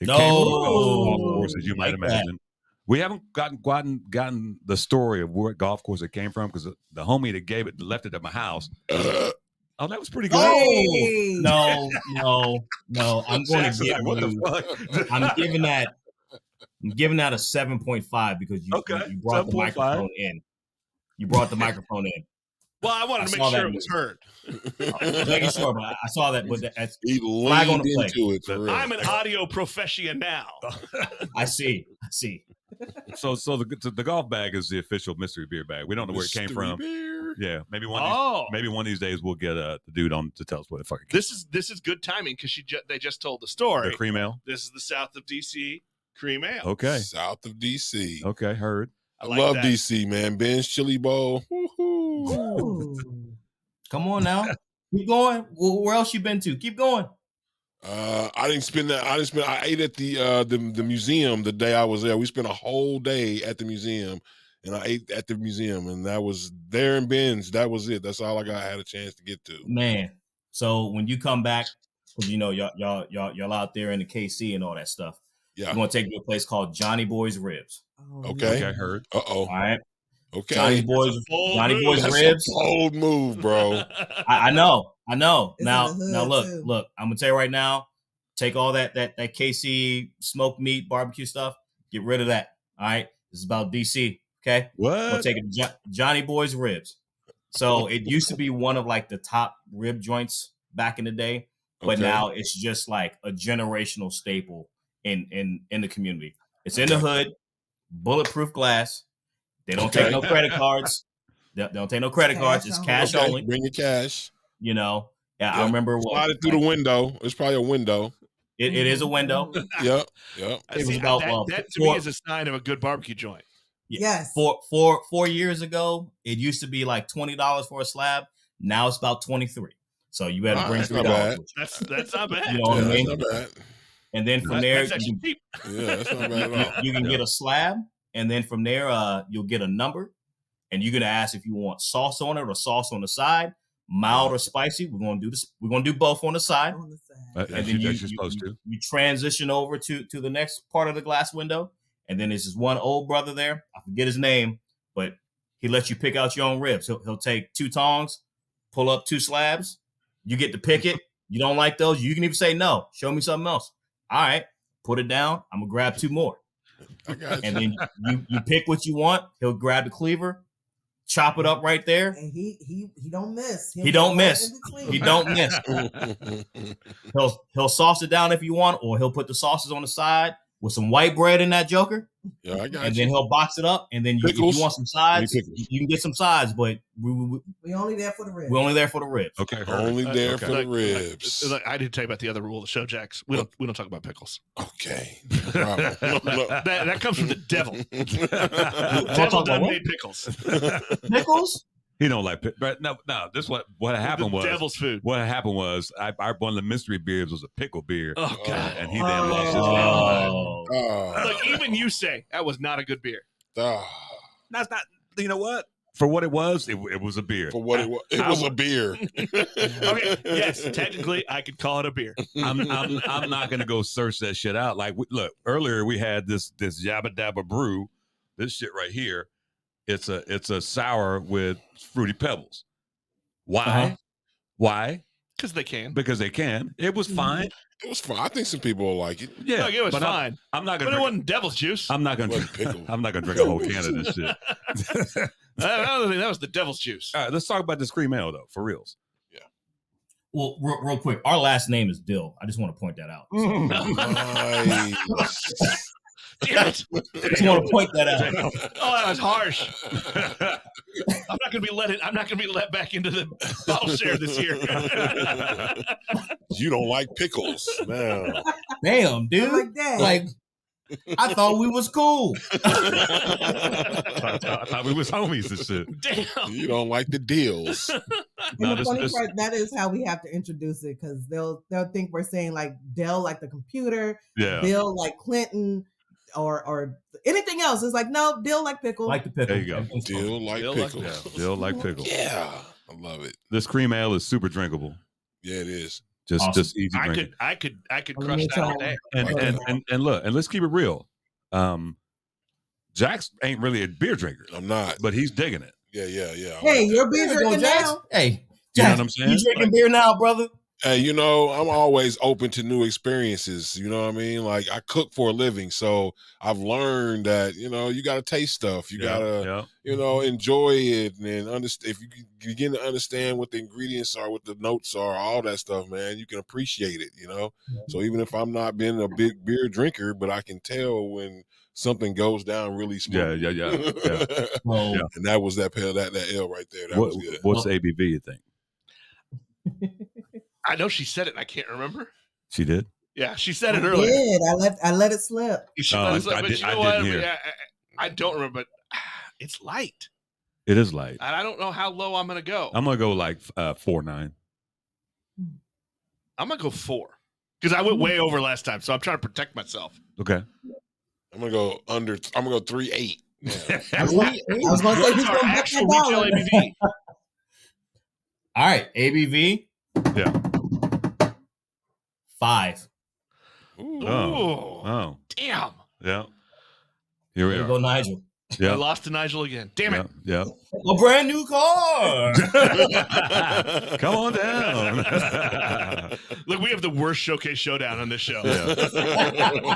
[SPEAKER 4] It
[SPEAKER 2] No.
[SPEAKER 4] came from the golf course, as you might
[SPEAKER 2] Like that.
[SPEAKER 4] Imagine. We haven't gotten gotten gotten the story of what golf course it came from because the, the homie that gave it left it at my house. Oh, that was pretty good.
[SPEAKER 5] Hey.
[SPEAKER 2] no, no, no. I'm going to
[SPEAKER 4] Jackson's
[SPEAKER 2] give
[SPEAKER 4] like, what
[SPEAKER 2] you.
[SPEAKER 4] the fuck?
[SPEAKER 2] I'm giving that. I'm giving that a seven point five because you,
[SPEAKER 4] Okay,
[SPEAKER 2] you brought the
[SPEAKER 4] 7.5.
[SPEAKER 2] microphone in. You brought the microphone in.
[SPEAKER 1] well, I wanted
[SPEAKER 2] I
[SPEAKER 1] to make sure it was heard.
[SPEAKER 2] Making sure, but I, I saw that. But that's,
[SPEAKER 3] he
[SPEAKER 2] Flag on
[SPEAKER 3] leaned
[SPEAKER 2] the play.
[SPEAKER 3] into it.
[SPEAKER 1] I'm an audio professional now.
[SPEAKER 2] I see. I see.
[SPEAKER 4] So, so the so the golf bag is the official mystery beer bag. We don't know where it came from.
[SPEAKER 3] beer.
[SPEAKER 4] Yeah, maybe one. Of these,
[SPEAKER 1] Oh,
[SPEAKER 4] maybe one of these days we'll get uh, the dude on to tell us what the fuck. It
[SPEAKER 1] this is this is good timing because she ju- they just told the story.
[SPEAKER 4] The cream ale.
[SPEAKER 1] This is the south of DC cream ale.
[SPEAKER 4] Okay.
[SPEAKER 3] South of DC.
[SPEAKER 4] Okay. Heard.
[SPEAKER 3] I,
[SPEAKER 1] like
[SPEAKER 3] love
[SPEAKER 1] that.
[SPEAKER 3] DC, man. Ben's Chili Bowl.
[SPEAKER 2] Come on now. Keep going. Where where else you been to? Keep going.
[SPEAKER 3] Uh, I didn't spend that. I didn't spend. I ate at the uh the the museum the day I was there. We spent a whole day at the museum, and I ate at the museum, and that was there in Ben's. That was it. That's all I got. I had a chance to get to.
[SPEAKER 2] Man. So when you come back, because you know y'all y'all y'all y'all out there in the KC and all that stuff,
[SPEAKER 3] Yeah.
[SPEAKER 2] I'm gonna take you to a place called Johnny Boy's Ribs.
[SPEAKER 5] Oh,
[SPEAKER 3] Okay.
[SPEAKER 4] Okay. Heard.
[SPEAKER 3] Uh oh.
[SPEAKER 2] All right.
[SPEAKER 3] Okay.
[SPEAKER 2] Johnny Boy's
[SPEAKER 1] bold
[SPEAKER 2] Johnny
[SPEAKER 1] move.
[SPEAKER 2] Boy's
[SPEAKER 3] That's
[SPEAKER 2] ribs.
[SPEAKER 3] a bold move, bro.
[SPEAKER 2] I, I know, I know.
[SPEAKER 5] It's
[SPEAKER 2] now, now look,
[SPEAKER 5] too.
[SPEAKER 2] look. I'm gonna tell you right now. Take all that that that KC smoked meat barbecue stuff. Get rid of that. All right. This is about DC. Okay. We'll
[SPEAKER 4] What?
[SPEAKER 2] take it to Jo- Johnny Boy's ribs. So oh. it used to be one of like the top rib joints back in the day, but
[SPEAKER 3] Okay.
[SPEAKER 2] now it's just like a generational staple in in in the community. It's in the hood, bulletproof glass. They don't take no credit cards. They they don't take no credit
[SPEAKER 5] Cash
[SPEAKER 2] cards. It's
[SPEAKER 5] only.
[SPEAKER 2] cash
[SPEAKER 3] Okay,
[SPEAKER 2] only.
[SPEAKER 3] Bring your cash.
[SPEAKER 2] You know. Yeah, I
[SPEAKER 3] Yeah.
[SPEAKER 2] remember what
[SPEAKER 3] Slide it through the window. It's probably a window.
[SPEAKER 2] It, it is a window.
[SPEAKER 3] Yep. Yep.
[SPEAKER 1] I
[SPEAKER 2] It was
[SPEAKER 1] see,
[SPEAKER 2] about,
[SPEAKER 1] that,
[SPEAKER 2] uh,
[SPEAKER 1] that to
[SPEAKER 2] four-
[SPEAKER 1] me is a sign of a good barbecue joint.
[SPEAKER 5] Yes.
[SPEAKER 2] Four four four years ago, it used to be like twenty dollars for a slab. Now it's about twenty three. So you had to
[SPEAKER 3] Ah,
[SPEAKER 2] bring
[SPEAKER 3] that's
[SPEAKER 2] three
[SPEAKER 3] not
[SPEAKER 2] dollars.
[SPEAKER 1] That's that's not bad.
[SPEAKER 2] You know what
[SPEAKER 3] Yeah,
[SPEAKER 2] I
[SPEAKER 3] that's
[SPEAKER 2] mean?
[SPEAKER 3] not bad.
[SPEAKER 2] And then from
[SPEAKER 1] That-
[SPEAKER 2] there,
[SPEAKER 1] that's
[SPEAKER 2] you,
[SPEAKER 1] cheap.
[SPEAKER 3] Yeah, that's not bad
[SPEAKER 2] you,
[SPEAKER 3] at all.
[SPEAKER 2] you can get a slab, and then from there, uh, you'll get a number, and you're gonna ask if you want sauce on it or sauce on the side, mild or spicy. We're gonna do this. We're gonna do both on the side,
[SPEAKER 5] On the side.
[SPEAKER 4] Uh,
[SPEAKER 2] and then
[SPEAKER 4] you,
[SPEAKER 2] you,
[SPEAKER 4] as you're
[SPEAKER 2] you,
[SPEAKER 4] supposed
[SPEAKER 2] you-
[SPEAKER 4] to.
[SPEAKER 2] you transition over to to the next part of the glass window, and then there's this one old brother there. I forget his name, but He lets you pick out your own ribs. He'll, he'll take two tongs, pull up two slabs. You get to pick it. You don't like those? You can even say no. Show me something else. All right, put it down. I'm gonna grab two more,
[SPEAKER 3] I got
[SPEAKER 2] and then you you pick what you want. He'll grab the cleaver, chop it up right there.
[SPEAKER 5] And he he he don't miss. He'll
[SPEAKER 2] He don't miss. He don't miss. He'll he'll sauce it down if you want, or he'll put the sauces on the side with some white bread in that joker,
[SPEAKER 3] yeah, I got
[SPEAKER 2] and
[SPEAKER 3] you.
[SPEAKER 2] then he'll box it up. And then you, if you want some sides,
[SPEAKER 3] Give me pickles.
[SPEAKER 2] you can get some sides, but we, we,
[SPEAKER 5] We only there for the rib.
[SPEAKER 2] we're only there for the ribs.
[SPEAKER 4] Okay. heard.
[SPEAKER 3] Only
[SPEAKER 1] Uh,
[SPEAKER 3] there
[SPEAKER 4] okay.
[SPEAKER 3] for the ribs.
[SPEAKER 1] Like, I didn't tell you about the other rule of the show, Jax. We don't we don't talk about pickles.
[SPEAKER 3] Okay. no problem. No, no.
[SPEAKER 1] That, that comes from the devil.
[SPEAKER 2] Talk
[SPEAKER 1] devil
[SPEAKER 2] about
[SPEAKER 1] done
[SPEAKER 2] what?
[SPEAKER 1] made pickles.
[SPEAKER 2] Pickles?
[SPEAKER 4] He don't like pick. But no, no. This what what happened
[SPEAKER 1] the
[SPEAKER 4] was
[SPEAKER 1] devil's food.
[SPEAKER 4] what happened was I, I one of the mystery beers was a pickle beer,
[SPEAKER 1] Oh god.
[SPEAKER 4] and he then lost his
[SPEAKER 5] Oh.
[SPEAKER 4] mind.
[SPEAKER 2] Oh.
[SPEAKER 1] Look, even you say that was not a good beer.
[SPEAKER 3] ah.
[SPEAKER 4] That's not. You know what? For what it was, it, it was a beer.
[SPEAKER 3] for what it was, it
[SPEAKER 1] I
[SPEAKER 3] was a beer.
[SPEAKER 1] Okay, yes, technically I could call it a beer.
[SPEAKER 4] I'm, I'm I'm not gonna go search that shit out. Like, we, look, earlier we had this this Yabba Dabba brew, this shit right here. It's a it's a sour with fruity pebbles. Why?
[SPEAKER 2] Uh-huh.
[SPEAKER 4] Why?
[SPEAKER 1] Because they can.
[SPEAKER 4] Because they can. It was fine.
[SPEAKER 3] It was fun. I think some people will like it.
[SPEAKER 4] Yeah,
[SPEAKER 1] Look, it was
[SPEAKER 4] but I'm-
[SPEAKER 1] fine.
[SPEAKER 4] I'm, not gonna.
[SPEAKER 1] it
[SPEAKER 4] Drink,
[SPEAKER 1] wasn't devil's juice.
[SPEAKER 4] I'm not gonna. Drink,
[SPEAKER 3] pickle.
[SPEAKER 4] I'm not gonna drink a whole can of this shit.
[SPEAKER 1] I don't think that was the devil's juice.
[SPEAKER 4] All right, let's talk about this cream ale though, for reals. Yeah.
[SPEAKER 2] Well, real, real quick, our last name is Dill. I just want to point that out.
[SPEAKER 3] Nice.
[SPEAKER 1] Damn it.
[SPEAKER 2] just want to point that out.
[SPEAKER 1] Oh, that was harsh. I'm not gonna be let in, I'm not gonna be let back into the bottle share this year.
[SPEAKER 3] you don't like pickles. Man.
[SPEAKER 2] Damn, dude.
[SPEAKER 5] like that.
[SPEAKER 2] Like, I thought we was cool.
[SPEAKER 4] I, thought, I thought we was homies and shit.
[SPEAKER 1] Damn.
[SPEAKER 3] you don't like the
[SPEAKER 5] Dills.
[SPEAKER 4] No,
[SPEAKER 5] the
[SPEAKER 4] this-
[SPEAKER 5] funny
[SPEAKER 4] this-
[SPEAKER 5] part, that is how we have to introduce it because they'll they'll think we're saying like Dell like the computer,
[SPEAKER 4] Yeah.
[SPEAKER 5] Bill like Clinton, or or anything else. It's like no, Dill like pickle.
[SPEAKER 2] Like the pickle.
[SPEAKER 4] There you go.
[SPEAKER 2] Everything's fine.
[SPEAKER 3] Dill like
[SPEAKER 1] Dill like
[SPEAKER 3] pickles.
[SPEAKER 4] Yeah. Dill like pickle.
[SPEAKER 3] Yeah. I love it.
[SPEAKER 4] This cream ale is super drinkable.
[SPEAKER 3] Yeah, it is.
[SPEAKER 4] Just
[SPEAKER 2] Awesome.
[SPEAKER 4] just easy
[SPEAKER 1] I
[SPEAKER 4] drinking.
[SPEAKER 1] could I could I could crush
[SPEAKER 5] me
[SPEAKER 1] that all day.
[SPEAKER 4] and,
[SPEAKER 3] Like
[SPEAKER 4] and,
[SPEAKER 3] that.
[SPEAKER 4] and and look, and let's keep it real. Um Jax ain't really a beer drinker,
[SPEAKER 3] I'm not.
[SPEAKER 4] but he's digging it.
[SPEAKER 3] Yeah, yeah, yeah. I
[SPEAKER 5] hey,
[SPEAKER 3] like
[SPEAKER 5] you're beer
[SPEAKER 2] There you
[SPEAKER 5] drinking
[SPEAKER 2] Jax.
[SPEAKER 5] now.
[SPEAKER 2] Hey,
[SPEAKER 4] You know what I'm saying?
[SPEAKER 2] you drinking beer now, brother?
[SPEAKER 3] Hey, you know, I'm always open to new experiences. You know what I mean? Like I cook for a living, so I've learned that you know you got to taste stuff. You
[SPEAKER 4] Yeah,
[SPEAKER 3] gotta,
[SPEAKER 4] yeah.
[SPEAKER 3] you know, mm-hmm. enjoy it and understand. If you begin to understand what the ingredients are, what the notes are, all that stuff, man, you can appreciate it. You know. So even if I'm not being a big beer drinker, but I can tell when something goes down really
[SPEAKER 4] Yeah,
[SPEAKER 3] smooth.
[SPEAKER 4] yeah, yeah, yeah.
[SPEAKER 2] Well,
[SPEAKER 4] Yeah.
[SPEAKER 3] and that was that pale that that L right there. That
[SPEAKER 4] What,
[SPEAKER 3] was good.
[SPEAKER 4] what's the ABV you think?
[SPEAKER 1] I know she said it and I can't remember.
[SPEAKER 4] She did?
[SPEAKER 1] Yeah, she said it
[SPEAKER 5] I
[SPEAKER 1] earlier.
[SPEAKER 5] did. I let I let it slip.
[SPEAKER 1] You should
[SPEAKER 4] Oh,
[SPEAKER 1] let us
[SPEAKER 4] I-
[SPEAKER 1] know,
[SPEAKER 4] I
[SPEAKER 1] but
[SPEAKER 4] did-
[SPEAKER 1] you
[SPEAKER 4] I
[SPEAKER 1] know what?
[SPEAKER 4] didn't hear.
[SPEAKER 1] Yeah, I, I don't remember, but it's light.
[SPEAKER 4] It is light.
[SPEAKER 1] And I don't know how low I'm gonna go.
[SPEAKER 4] I'm gonna go like uh four nine.
[SPEAKER 1] I'm gonna go four. Because I went way over last time, so I'm trying to protect myself.
[SPEAKER 4] Okay.
[SPEAKER 3] I'm gonna go under. I'm gonna go three eight.
[SPEAKER 5] I was gonna, I was gonna say he's
[SPEAKER 1] What's our
[SPEAKER 5] gonna
[SPEAKER 1] actual retail. ABV?
[SPEAKER 2] all right, ABV.
[SPEAKER 4] Yeah.
[SPEAKER 2] Five.
[SPEAKER 3] Ooh.
[SPEAKER 4] Oh. Oh.
[SPEAKER 1] damn.
[SPEAKER 4] Yeah. Here we
[SPEAKER 2] There you
[SPEAKER 4] are.
[SPEAKER 2] go, Nigel.
[SPEAKER 1] I
[SPEAKER 4] Yeah.
[SPEAKER 1] lost to Nigel again. Damn it.
[SPEAKER 4] Yeah.
[SPEAKER 2] A brand new car.
[SPEAKER 4] Come on down.
[SPEAKER 1] Look, we have the worst showcase showdown on this show.
[SPEAKER 4] Yeah.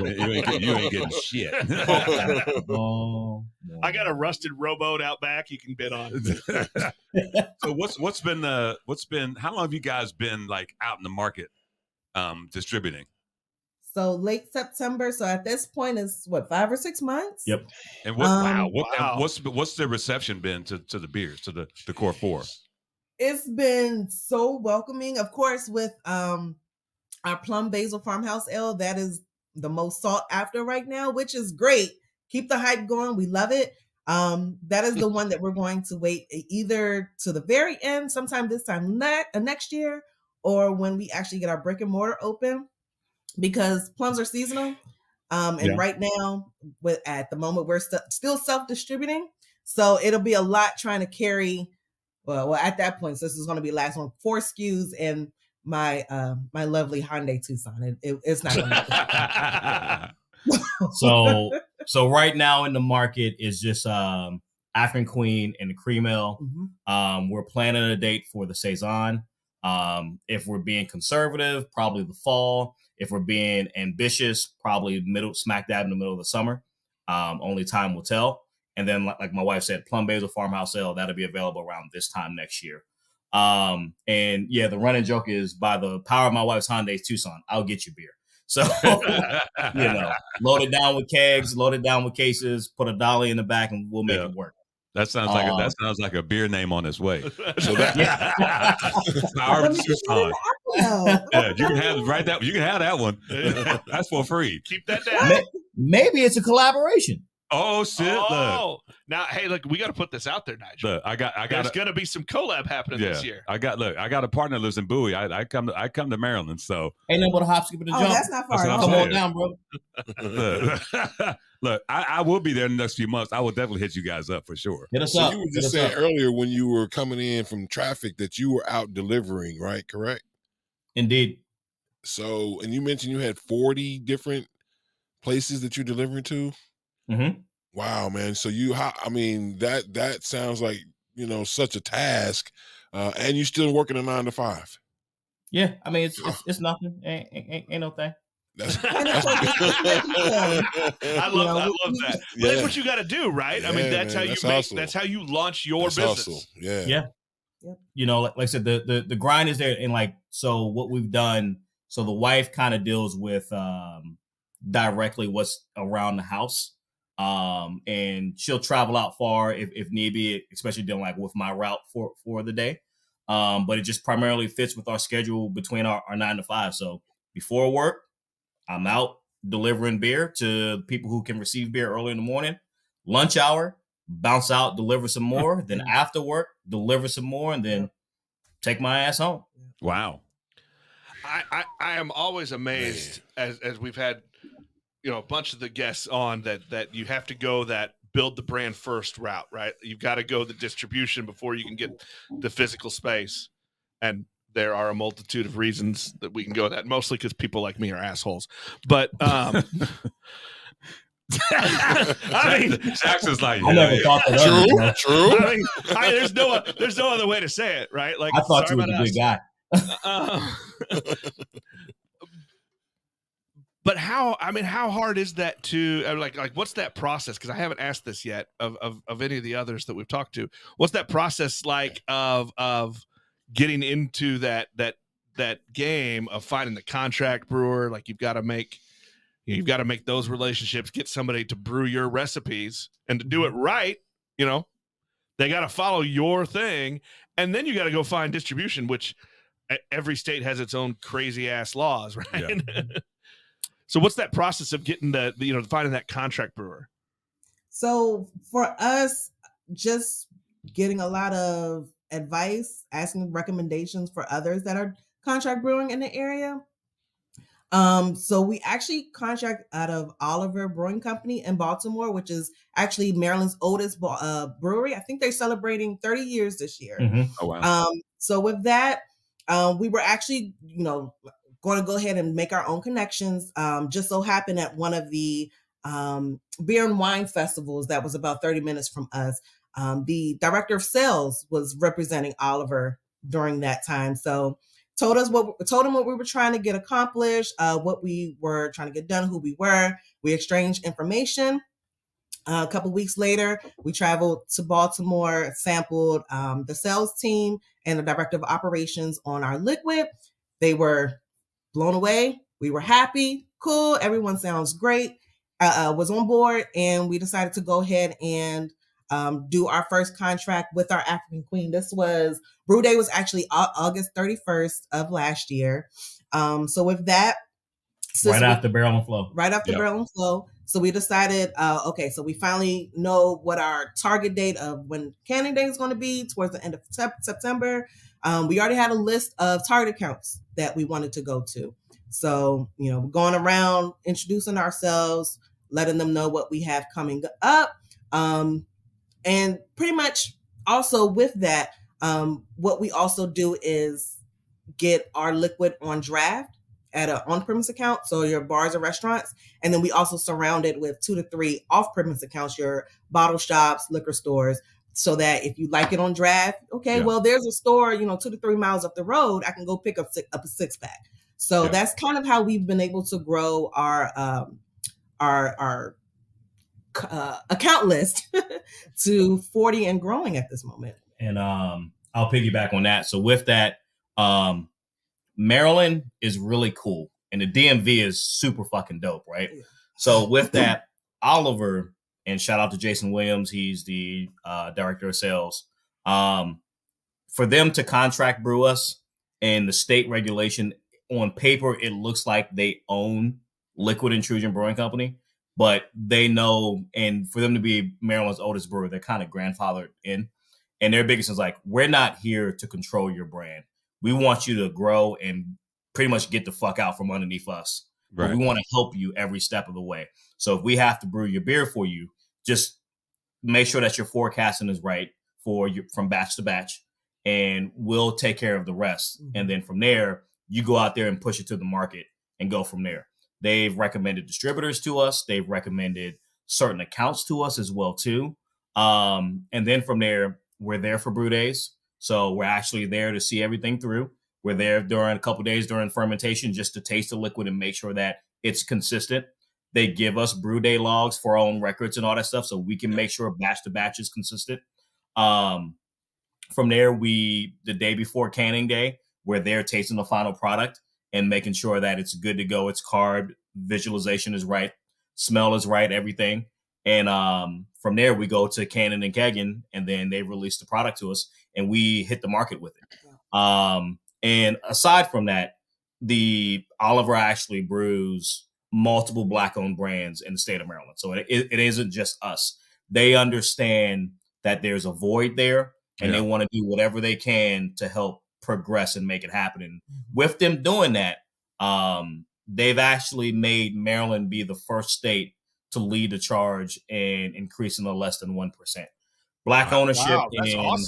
[SPEAKER 4] you, ain't getting, you ain't getting shit.
[SPEAKER 2] oh,
[SPEAKER 1] I got a rusted rowboat out back you can bid on.
[SPEAKER 4] so what's what's been uh what's been how long have you guys been like out in the market um distributing
[SPEAKER 5] So late September. So at this point, it's what five or six months.
[SPEAKER 2] Yep.
[SPEAKER 4] and what
[SPEAKER 5] Um,
[SPEAKER 4] wow what and
[SPEAKER 1] Wow.
[SPEAKER 4] what's what's the reception been to to the beers to the the core four
[SPEAKER 5] It's been so welcoming. Of course, with um our plum basil farmhouse ale, that is the most sought after right now, which is great. Keep the hype going. We love it. Um, that is the one that we're going to wait either to the very end, sometime this time ne- uh, next year, or when we actually get our brick and mortar open, because plums are seasonal. Um, and
[SPEAKER 4] Yeah.
[SPEAKER 5] right now, with at the moment, we're st- still self distributing, so it'll be a lot trying to carry. Well, well, at that point, so this is going to be last one, four SKUs and my um my lovely Hyundai Tucson. It, it- it's not to.
[SPEAKER 2] So, so right now in the market is just um African Queen, and the Cream Ale.
[SPEAKER 5] Mhm.
[SPEAKER 2] Um, we're planning a date for the saison. Um, if we're being conservative, probably the fall. If we're being ambitious, probably middle smack dab in the middle of the summer. Um, only time will tell. And then, like, like my wife said, Plum Basil Farmhouse Ale that'll be available around this time next year. Um, and yeah, the running joke is by the power of my wife's Hyundai Tucson, I'll get you beer. So you know, load it down with kegs, load it down with cases, put a dolly in the back, and we'll make
[SPEAKER 4] Yeah.
[SPEAKER 2] it work.
[SPEAKER 4] That sounds like a,
[SPEAKER 2] Um,
[SPEAKER 4] that sounds like a beer name on its way.
[SPEAKER 3] So that-
[SPEAKER 2] Yeah.
[SPEAKER 4] Power of
[SPEAKER 5] me get that
[SPEAKER 4] Tucson.
[SPEAKER 5] apple.
[SPEAKER 4] Yeah, you can have right that you can have that one. That's for free.
[SPEAKER 1] Keep that down.
[SPEAKER 2] Maybe it's a collaboration.
[SPEAKER 4] Oh shit! Look,
[SPEAKER 1] Oh, now hey, look, we got to put this out there, Nigel.
[SPEAKER 4] look, I got I
[SPEAKER 1] There's
[SPEAKER 4] got
[SPEAKER 1] going to be some collab happening
[SPEAKER 4] yeah.
[SPEAKER 1] this year.
[SPEAKER 4] I got look. I got a partner that lives in Bowie. I, I come to I come to Maryland, so
[SPEAKER 2] Ain't nothing but a hop, skip, and a
[SPEAKER 5] Oh, that's not far.
[SPEAKER 4] what
[SPEAKER 2] Come on down, bro.
[SPEAKER 4] Look, look I, I will be there in the next few months. I will definitely hit you guys up for sure.
[SPEAKER 2] Hit us
[SPEAKER 3] So
[SPEAKER 2] up.
[SPEAKER 3] you were just saying
[SPEAKER 2] up.
[SPEAKER 3] earlier when you were coming in from traffic that you were out delivering, right? Correct.
[SPEAKER 2] Indeed.
[SPEAKER 3] So, and you mentioned you had 40 different places that you're delivering to.
[SPEAKER 2] Mm-hmm.
[SPEAKER 3] Wow, man. So you, I mean, that that sounds like you know such a task, uh, and you're still working a nine to five.
[SPEAKER 2] Yeah, I mean it's it's, it's nothing. Ain't, ain't, ain't- ain't no thing.
[SPEAKER 3] That's,
[SPEAKER 5] And it's like-
[SPEAKER 1] I love,
[SPEAKER 5] You know,
[SPEAKER 1] I love that. But
[SPEAKER 3] Yeah.
[SPEAKER 1] that's what you got to do, right? I mean, that's
[SPEAKER 3] man,
[SPEAKER 1] how you
[SPEAKER 3] that's
[SPEAKER 1] make.
[SPEAKER 3] hustle.
[SPEAKER 1] That's how you launch your
[SPEAKER 3] that's
[SPEAKER 1] business.
[SPEAKER 3] hustle. Yeah.
[SPEAKER 2] Yeah. You know, like, like I said, the, the the grind is there, and like so, what we've done. So the wife kind of deals with um directly what's around the house, um, and she'll travel out far if if need be, especially dealing like with my route for for the day. Um, but it just primarily fits with our schedule between our, our nine to five. So before work, I'm out delivering beer to people who can receive beer early in the morning. Lunch hour, bounce out, deliver some more. then after work, deliver some more, and then take my ass home.
[SPEAKER 4] Wow.
[SPEAKER 1] I, I, I am always amazed as as we've had you know a bunch of the guests on that that you have to go that build the brand first route right you've got to go the distribution before you can get the physical space and there are a multitude of reasons that we can go that mostly because people like me are assholes but um I mean
[SPEAKER 4] Jackson's like,
[SPEAKER 2] I never thought that.
[SPEAKER 3] True.
[SPEAKER 2] Of you, bro.
[SPEAKER 3] True.
[SPEAKER 1] I mean, I, there's no there's no other way to say it, right? Like
[SPEAKER 2] I thought you were a
[SPEAKER 1] about
[SPEAKER 2] good guy.
[SPEAKER 1] Uh, but how? I mean, how hard is that to uh, like? Like, what's that process? Because I haven't asked this yet of, of of any of the others that we've talked to. What's that process like of of getting into that that that game of finding the contract brewer? Like, you've got to make you've got to make those relationships, get somebody to brew your recipes, and to do it mm-hmm. right. You know, they got to follow your thing, and then you got to go find distribution, which every state has its own crazy ass laws, right? Mm-hmm. so what's that process of getting the, the you know finding that contract brewer?
[SPEAKER 5] So for us, just getting a lot of advice, asking recommendations for others that are contract brewing in the area. Um, so we actually contract out of Oliver Brewing Company in Baltimore, which is actually Maryland's oldest uh, brewery. I think they're celebrating 30 years this year.
[SPEAKER 2] Mhm.
[SPEAKER 4] Oh wow.
[SPEAKER 5] Um, so with that, um, we were actually, you know, going to go ahead and make our own connections. Um, just so happened at one of the um, beer and wine festivals that was about 30 minutes from us. Um, the director of sales was representing Oliver during that time. So told us what told him what we were trying to get accomplished, uh, what we were trying to get done, who we were. We exchanged information. Uh, a couple weeks later, we traveled to Baltimore, sampled um, the sales team and the director of operations on our liquid. They were blown away. We were happy, cool. Everyone sounds great. Uh, uh, was on board, and we decided to go ahead and um, do our first contract with our African Queen. This was Brew Day was actually August 31st of last year. Um, so with that,
[SPEAKER 2] Right
[SPEAKER 5] we-
[SPEAKER 2] the barrel and flow.
[SPEAKER 5] right after
[SPEAKER 4] Yep.
[SPEAKER 5] barrel and flow. So we decided, uh, okay, so we finally know what our target date of when canning day is going to be towards the end of Sep- September. Um, we already had a list of target accounts that we wanted to go to. So, you know, going around introducing ourselves, letting them know what we have coming up. Um, and pretty much also with that, um, what we also do is get our liquid on draft at an on-premise account, so your bars and restaurants, and then we also surround it with two to three off-premise accounts, your bottle shops, liquor stores, so that if you like it on draft, okay,
[SPEAKER 4] Yeah.
[SPEAKER 5] well, there's a store, you know, two to three miles up the road, I can go pick up, si- up a six pack. So
[SPEAKER 4] Yeah.
[SPEAKER 5] that's kind of how we've been able to grow our um, our our uh, account list to 40 and growing at this moment.
[SPEAKER 2] and um I'll piggyback on that. So with that, um Maryland is really cool and the DMV is super fucking dope, right?
[SPEAKER 5] Yeah.
[SPEAKER 2] So with that, Oliver and shout out to Jason Williams, he's the uh, director of sales. Um, for them to contract brew us and the state regulation on paper, it looks like they own Liquid Intrusion Brewing Company, but they know, and for them to be Maryland's oldest brewer, they're kind of grandfathered in. And their biggest is like, we're not here to control your brand. We want you to grow and pretty much get the fuck out from underneath us. But we want to help you every step of the way. So if we have to brew your beer for you, just make sure that your forecasting is right for you from batch to batch, and we'll take care of the rest.
[SPEAKER 5] Mhm.
[SPEAKER 2] And then from there, you go out there and push it to the market and go from there. They've recommended distributors to us. They've recommended certain accounts to us as well too. Um, and then from there, we're there for brew days. So we're actually there to see everything through. We're there during a couple days during fermentation just to taste the liquid and make sure that it's consistent. They give us brew day logs for our own records and all that stuff, so we can make sure batch to batch is consistent. Um, from there, we the day before canning day, we're there tasting the final product and making sure that it's good to go. It's carb, visualization is right, smell is right, everything. And um, from there, we go to canning and kegging, and then they release the product to us, and we hit the market with it. Um, and aside from that, the Oliver actually brews multiple black-owned brands in the state of Maryland, so it, it, it isn't just us. They understand that there's a void there, and they want to do whatever they can to help progress and make it happen. And with them doing that, um, they've actually made Maryland be the first state to lead the charge in increasing the less than one percent. Black ownership
[SPEAKER 1] Wow, that's
[SPEAKER 2] in
[SPEAKER 1] awesome.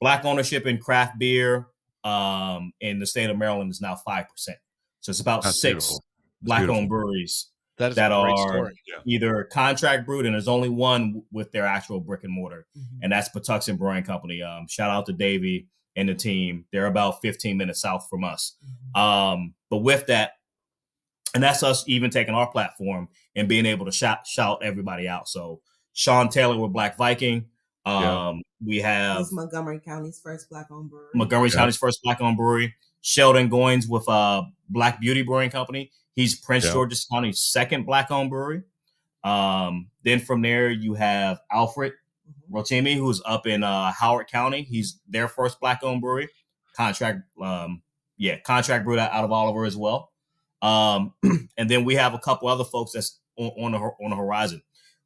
[SPEAKER 2] black ownership in craft beer um, in the state of Maryland is now five percent. So it's about
[SPEAKER 4] That's
[SPEAKER 2] six black owned breweries
[SPEAKER 1] That is
[SPEAKER 2] that are-
[SPEAKER 1] story.
[SPEAKER 2] either contract brewed and there's only one with their actual brick and mortar
[SPEAKER 5] Mm-hmm.
[SPEAKER 2] and that's Patuxent Brewing Company. Um, shout out to Davey and the team. They're about 15 minutes south from us. Um, but with that, and that's us even taking our platform and being able to shout shout everybody out. So Sean Taylor with Black Viking. Um,
[SPEAKER 4] Yeah.
[SPEAKER 2] we have
[SPEAKER 5] It's Montgomery County's first black owned brewery.
[SPEAKER 2] Montgomery
[SPEAKER 4] Yeah.
[SPEAKER 2] County's first black owned brewery. Sheldon Goins with uh Black Beauty Brewing Company. He's Prince
[SPEAKER 4] Yeah.
[SPEAKER 2] George's County's second black owned brewery. Um, then from there you have Alfred. Rotimi, who's up in uh, Howard County. He's their first black owned brewery. Contract, um, yeah, contract brewed out of Oliver as well. Um, and then we have a couple other folks that's on, on the on the horizon.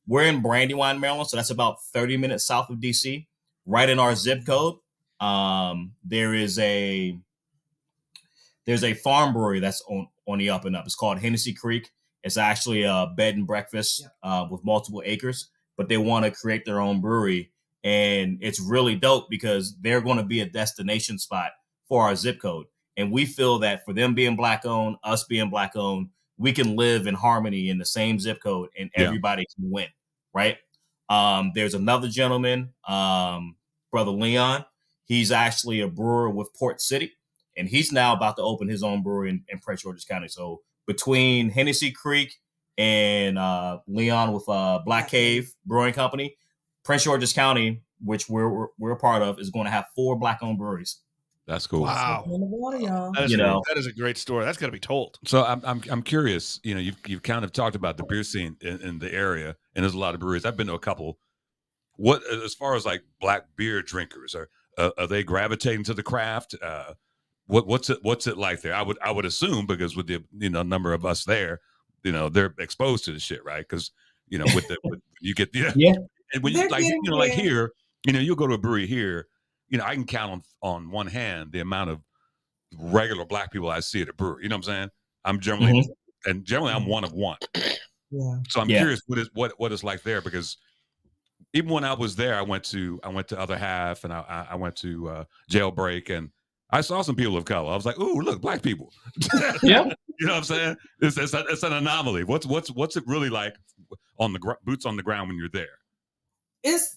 [SPEAKER 2] We're in Brandywine, Maryland, so that's about 30 minutes south of DC, right in our zip code. Um, there is a there's a farm brewery that's on on the up and up. It's called Hennessy Creek. It's actually a bed and breakfast uh, with multiple acres, but they want to create their own brewery, and it's really dope because they're going to be a destination spot for our zip code. And we feel that for them being black owned, us being black owned, we can live in harmony in the same zip code, and
[SPEAKER 4] Yeah.
[SPEAKER 2] everybody can win, right? Um, there's another gentleman, um, brother Leon. He's actually a brewer with Port City, and he's now about to open his own brewery in, in Prince George's County. So between Hennessy Creek and uh, Leon with uh, Black Cave Brewing Company, Prince George's County, which we're we're, we're a part of, is going to have four black-owned breweries.
[SPEAKER 4] That's cool.
[SPEAKER 1] Wow.
[SPEAKER 5] In the water, y'all.
[SPEAKER 1] That is,
[SPEAKER 2] You
[SPEAKER 1] a-
[SPEAKER 2] know.
[SPEAKER 1] that is a great story. That's got to be told.
[SPEAKER 4] So I'm I'm I'm curious. You know, you've you've kind of talked about the beer scene in, in the area, and there's a lot of breweries. I've been to a couple. What as far as like black beer drinkers are uh, are they gravitating to the craft? Uh, what what's it what's it like there? I would I would assume because with the you know number of us there, you know they're exposed to the shit, right? Because you know with the with, you get the
[SPEAKER 2] Yeah.
[SPEAKER 4] and when you
[SPEAKER 5] They're
[SPEAKER 4] like you
[SPEAKER 5] getting
[SPEAKER 4] know like here, you know you'll go to a brewery here, you know I can count on on one hand the amount of regular black people I see at a brewery. You know what I'm saying? I'm generally
[SPEAKER 2] Mhm.
[SPEAKER 4] and generally I'm one of one.
[SPEAKER 5] Yeah.
[SPEAKER 4] So I'm
[SPEAKER 2] Yeah.
[SPEAKER 4] curious what is what what it's like there because even when I was there, I went to I went to other half and I I- I went to uh, jailbreak and I saw some people of color. I was like, "Ooh, look, black people."
[SPEAKER 2] Yeah.
[SPEAKER 4] you know what I'm saying? It's it's, a, it's an anomaly. What's what's what's it really like on the gr- boots on the ground when you're there?
[SPEAKER 5] it's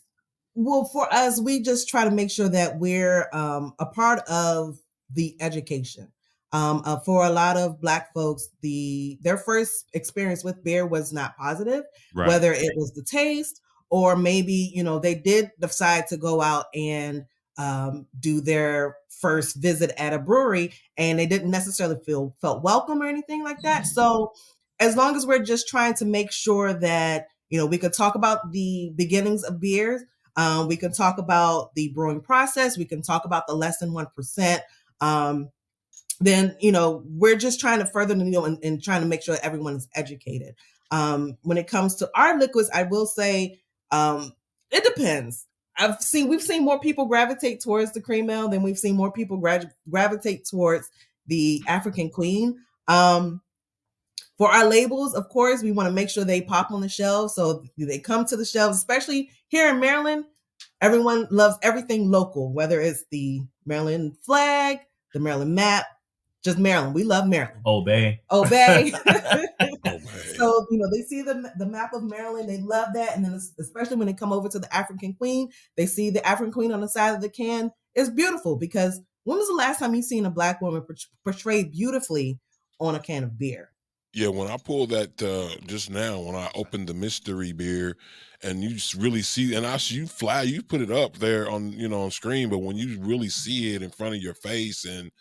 [SPEAKER 5] well for us we just try to make sure that we're um, a part of the education um, uh, for a lot of black folks the their first experience with beer was not positive
[SPEAKER 4] Right.
[SPEAKER 5] whether it was the taste or maybe you know they did decide to go out and um, do their first visit at a brewery and they didn't necessarily feel felt welcome or anything like that. So as long as we're just trying to make sure that you know we could talk about the beginnings of beers um, we can talk about the brewing process we can talk about the less than 1% um, then you know we're just trying to further the needle and, and trying to make sure that everyone is educated. Um, when it comes to our liquids i will say um, it depends i've seen we've seen more people gravitate towards the cream ale than we've seen more people gra- gravitate towards the african queen um, for our labels, of course, we want to make sure they pop on the shelves. So they come to the shelves, especially here in Maryland. Everyone loves everything local, whether it's the Maryland flag, the Maryland map, just Maryland. We love Maryland.
[SPEAKER 2] Obey.
[SPEAKER 5] Obey. So you know they see the the map of Maryland, they love that, and then especially when they come over to the African Queen, they see the African Queen on the side of the can. It's beautiful because when was the last time you seen a black woman portrayed beautifully on a can of beer?
[SPEAKER 3] Yeah, when I pulled that uh, just now, when I opened the mystery beer, and you just really see, and I you fly, you put it up there on you know on screen, but when you really see it in front of your face, and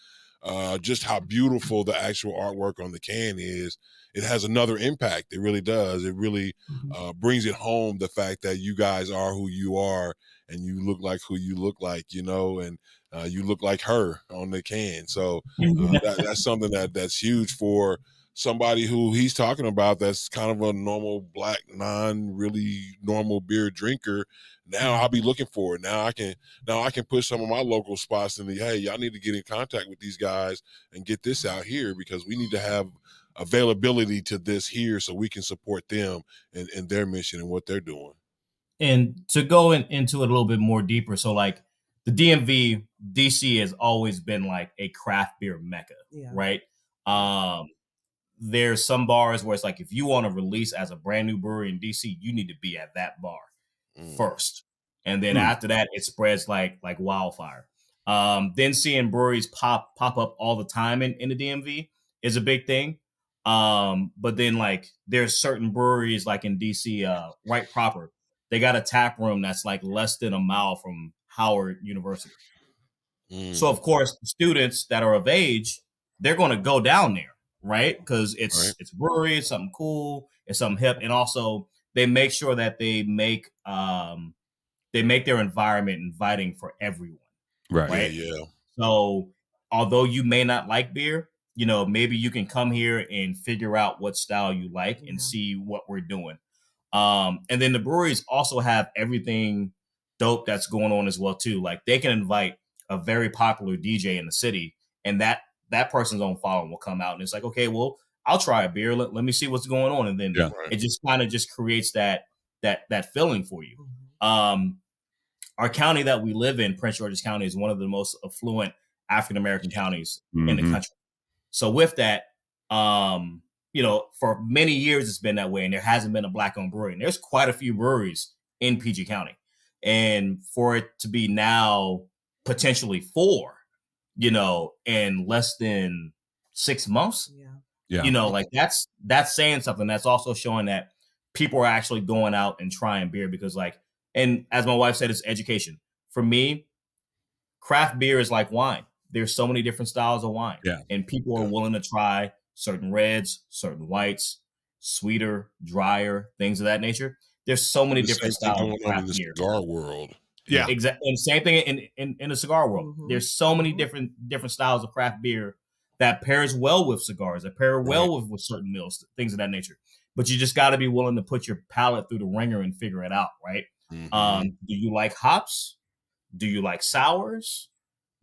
[SPEAKER 3] uh, just how beautiful the actual artwork on the can is, it has another impact. It really does. It really uh, brings it home the fact that you guys are who you are, and you look like who you look like, you know, and uh, you look like her on the can. So uh, that, that's something that that's huge for somebody who he's talking about that's kind of a normal black non really normal beer drinker now i'll be looking for it. Now i can now i can push some of my local spots in the hey y'all need to get in contact with these guys and get this out here because we need to have availability to this here so we can support them and, and their mission and what they're doing.
[SPEAKER 2] And to go in, into it a little bit more deeper so like the dmv dc has always been like a craft beer mecca
[SPEAKER 5] Yeah.
[SPEAKER 2] right? Um there's some bars where it's like if you want to release as a brand new brewery in dc you need to be at that bar
[SPEAKER 3] Mm.
[SPEAKER 2] first and then
[SPEAKER 4] Hmm.
[SPEAKER 2] after that it spreads like like wildfire um then seeing breweries pop pop up all the time in, in the dmv is a big thing um but then like there's certain breweries like in dc uh right proper they got a tap room that's like less than a mile from howard university
[SPEAKER 3] Mm.
[SPEAKER 2] so of course, students that are of age, they're going to go down there, right? Because it's
[SPEAKER 3] Right.
[SPEAKER 2] it's a brewery, it's something cool, it's something hip, and also they make sure that they make um they make their environment inviting for everyone.
[SPEAKER 4] Right.
[SPEAKER 3] yeah
[SPEAKER 2] right.
[SPEAKER 3] yeah
[SPEAKER 2] So although you may not like beer, you know maybe you can come here and figure out what style you like
[SPEAKER 5] Yeah.
[SPEAKER 2] and see what we're doing. Um, and then the breweries also have everything dope that's going on as well too. Like they can invite a very popular DJ in the city, and that that person's own following will come out and it's like, okay, well, I'll try a beer. Let, let me see what's going on, and then
[SPEAKER 4] Yeah.
[SPEAKER 3] Right.
[SPEAKER 2] it just kind of just creates that that that feeling for you.
[SPEAKER 5] Mhm.
[SPEAKER 2] Um, our county that we live in, Prince George's County, is one of the most affluent African American counties in the
[SPEAKER 4] Mhm.
[SPEAKER 2] country. So with that, um, you know, for many years it's been that way, and there hasn't been a black owned brewery. And there's quite a few breweries in PG County, and for it to be now potentially four, you know, in less than six months,
[SPEAKER 5] Yeah.
[SPEAKER 4] Yeah.
[SPEAKER 2] you know, like that's that's saying something. That's also showing that people are actually going out and trying beer because, like, and as my wife said, it's education. For me, craft beer is like wine. There's so many different styles of wine,
[SPEAKER 4] Yeah.
[SPEAKER 2] and people are
[SPEAKER 3] Yeah.
[SPEAKER 2] willing to try certain reds, certain whites, sweeter, drier, things of that nature. There's so many
[SPEAKER 3] The
[SPEAKER 2] different styles of
[SPEAKER 3] on in
[SPEAKER 2] craft
[SPEAKER 3] the
[SPEAKER 2] beer.
[SPEAKER 3] cigar world
[SPEAKER 1] Yeah.
[SPEAKER 2] Exactly. And same thing in, in in the cigar world.
[SPEAKER 5] Mhm.
[SPEAKER 2] There's so many
[SPEAKER 5] Mhm.
[SPEAKER 2] different different styles of craft beer that pairs well with cigars, that pair well with, with certain meals, things of that nature. But you just got to be willing to put your palate through the ringer and figure it out, right?
[SPEAKER 3] Mhm.
[SPEAKER 2] Um, do you like hops? Do you like sours?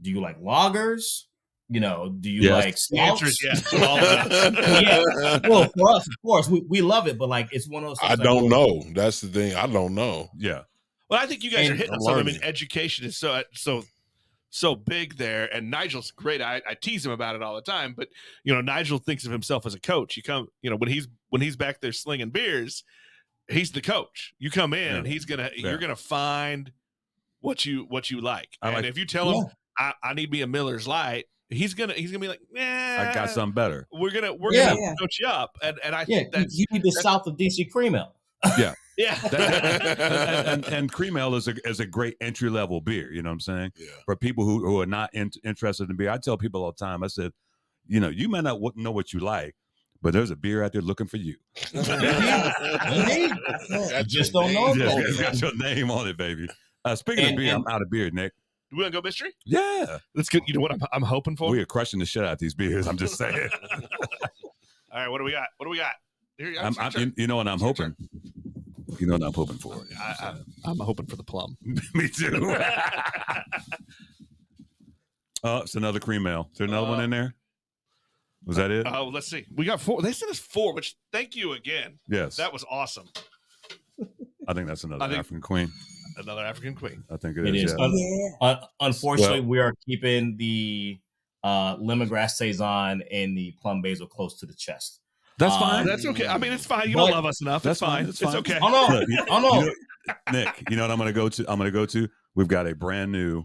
[SPEAKER 2] Do you like lagers? You know, do you
[SPEAKER 4] Yes.
[SPEAKER 2] like
[SPEAKER 1] The
[SPEAKER 2] stouts?
[SPEAKER 1] yes.
[SPEAKER 2] All of that. yeah. Well, for us, of course, we, we love it, but like it's one of those.
[SPEAKER 3] I
[SPEAKER 2] things like,
[SPEAKER 3] don't
[SPEAKER 2] well,
[SPEAKER 3] know. That's the thing. I don't know.
[SPEAKER 4] Yeah.
[SPEAKER 1] Well, I think you guys
[SPEAKER 2] And
[SPEAKER 1] are hitting on something. I mean, education is so uh, so so big there, and Nigel's great. I, I tease him about it all the time, but you know, Nigel thinks of himself as a coach. You come, you know, when he's when he's back there slinging beers, he's the coach. You come in,
[SPEAKER 4] Yeah.
[SPEAKER 1] and he's gonna
[SPEAKER 4] Yeah.
[SPEAKER 1] you're gonna find what you what you like.
[SPEAKER 4] I
[SPEAKER 1] and
[SPEAKER 4] like-
[SPEAKER 1] if you tell him I, I need me a Miller's Light, he's gonna he's gonna be like, nah,
[SPEAKER 4] I got something better.
[SPEAKER 1] We're gonna we're
[SPEAKER 2] Yeah.
[SPEAKER 1] gonna
[SPEAKER 5] Yeah.
[SPEAKER 1] coach you up, and and I
[SPEAKER 2] Yeah,
[SPEAKER 1] think that's
[SPEAKER 2] you need the south of DC cream ale.
[SPEAKER 1] yeah.
[SPEAKER 4] That- and, and, and cream ale is a is a great entry level beer. You know what I'm saying?
[SPEAKER 3] Yeah.
[SPEAKER 4] For people who, who are not in, interested in beer, I tell people all the time. I said, you know, you may not w- know what you like, but there's a beer out there looking for you.
[SPEAKER 2] Indeed.
[SPEAKER 3] Got
[SPEAKER 2] just don't know
[SPEAKER 3] name
[SPEAKER 2] it,
[SPEAKER 3] on
[SPEAKER 2] though.
[SPEAKER 4] It's
[SPEAKER 3] it.
[SPEAKER 4] got your name on it, baby. Uh, speaking
[SPEAKER 2] And-
[SPEAKER 4] of beer,
[SPEAKER 2] and-
[SPEAKER 4] I'm out of beer, Nick.
[SPEAKER 1] Do we want to go mystery?
[SPEAKER 4] Yeah,
[SPEAKER 1] Let's get. You know what I'm, I'm hoping for.
[SPEAKER 4] we are crushing the shit out of these beers. I'm just saying.
[SPEAKER 1] All right, what do we got? What do we got? Here,
[SPEAKER 4] I'm, I'm, you, you know what I'm
[SPEAKER 1] It's your
[SPEAKER 4] hoping. You know what I'm hoping for.
[SPEAKER 1] I, I, I'm hoping for the plum.
[SPEAKER 4] Me too. oh, it's another cream ale. Is there another one
[SPEAKER 1] Uh,
[SPEAKER 4] in there? Was that it?
[SPEAKER 1] Oh, let's see. We got four. They sent us four, which thank you again.
[SPEAKER 4] yes.
[SPEAKER 1] That was awesome.
[SPEAKER 4] I think that's another
[SPEAKER 1] think-
[SPEAKER 4] African queen.
[SPEAKER 1] Another African queen.
[SPEAKER 4] I think it
[SPEAKER 2] It
[SPEAKER 4] is.
[SPEAKER 2] is.
[SPEAKER 4] yeah.
[SPEAKER 2] Un-
[SPEAKER 5] Yeah.
[SPEAKER 2] Un- unfortunately,
[SPEAKER 4] Well-
[SPEAKER 2] we are keeping the uh, lemongrass saison and the plum basil close to the chest.
[SPEAKER 4] That's
[SPEAKER 2] Uh,
[SPEAKER 4] fine.
[SPEAKER 1] That's okay. I mean, it's fine. You
[SPEAKER 2] But-
[SPEAKER 1] don't love us enough.
[SPEAKER 4] That's
[SPEAKER 1] it's fine.
[SPEAKER 4] fine.
[SPEAKER 1] It's,
[SPEAKER 4] It's fine.
[SPEAKER 1] okay.
[SPEAKER 2] Oh no!
[SPEAKER 4] Look, you-
[SPEAKER 2] Oh no!
[SPEAKER 4] you know- Nick, you know what I'm gonna go to? I'm gonna go to. We've got a brand new.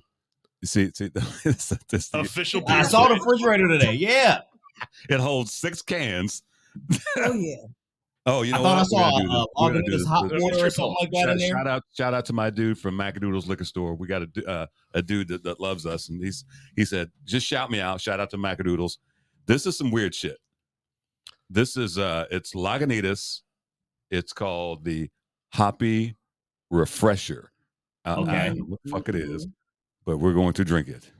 [SPEAKER 4] You see, see this, this,
[SPEAKER 1] Official
[SPEAKER 2] I
[SPEAKER 1] beer.
[SPEAKER 2] saw the refrigerator today. Yeah,
[SPEAKER 4] it holds six cans.
[SPEAKER 5] Oh yeah.
[SPEAKER 4] Oh, you know
[SPEAKER 2] I thought I
[SPEAKER 4] what?
[SPEAKER 2] Saw
[SPEAKER 4] gonna do
[SPEAKER 2] uh,
[SPEAKER 4] this. Gonna do this.
[SPEAKER 2] hot
[SPEAKER 4] This-
[SPEAKER 2] water or something like that in
[SPEAKER 4] shout,
[SPEAKER 2] there.
[SPEAKER 4] shout out, shout out to my dude from Macadoodle's Liquor Store. We got a uh, a dude that, that loves us, and he's he said, just shout me out. Shout out to Macadoodles. This is some weird shit. This is uh, it's Lagunitas. It's called the Hoppy Refresher. I- I
[SPEAKER 2] Okay.
[SPEAKER 4] don't know what the fuck it is, but we're going to drink it.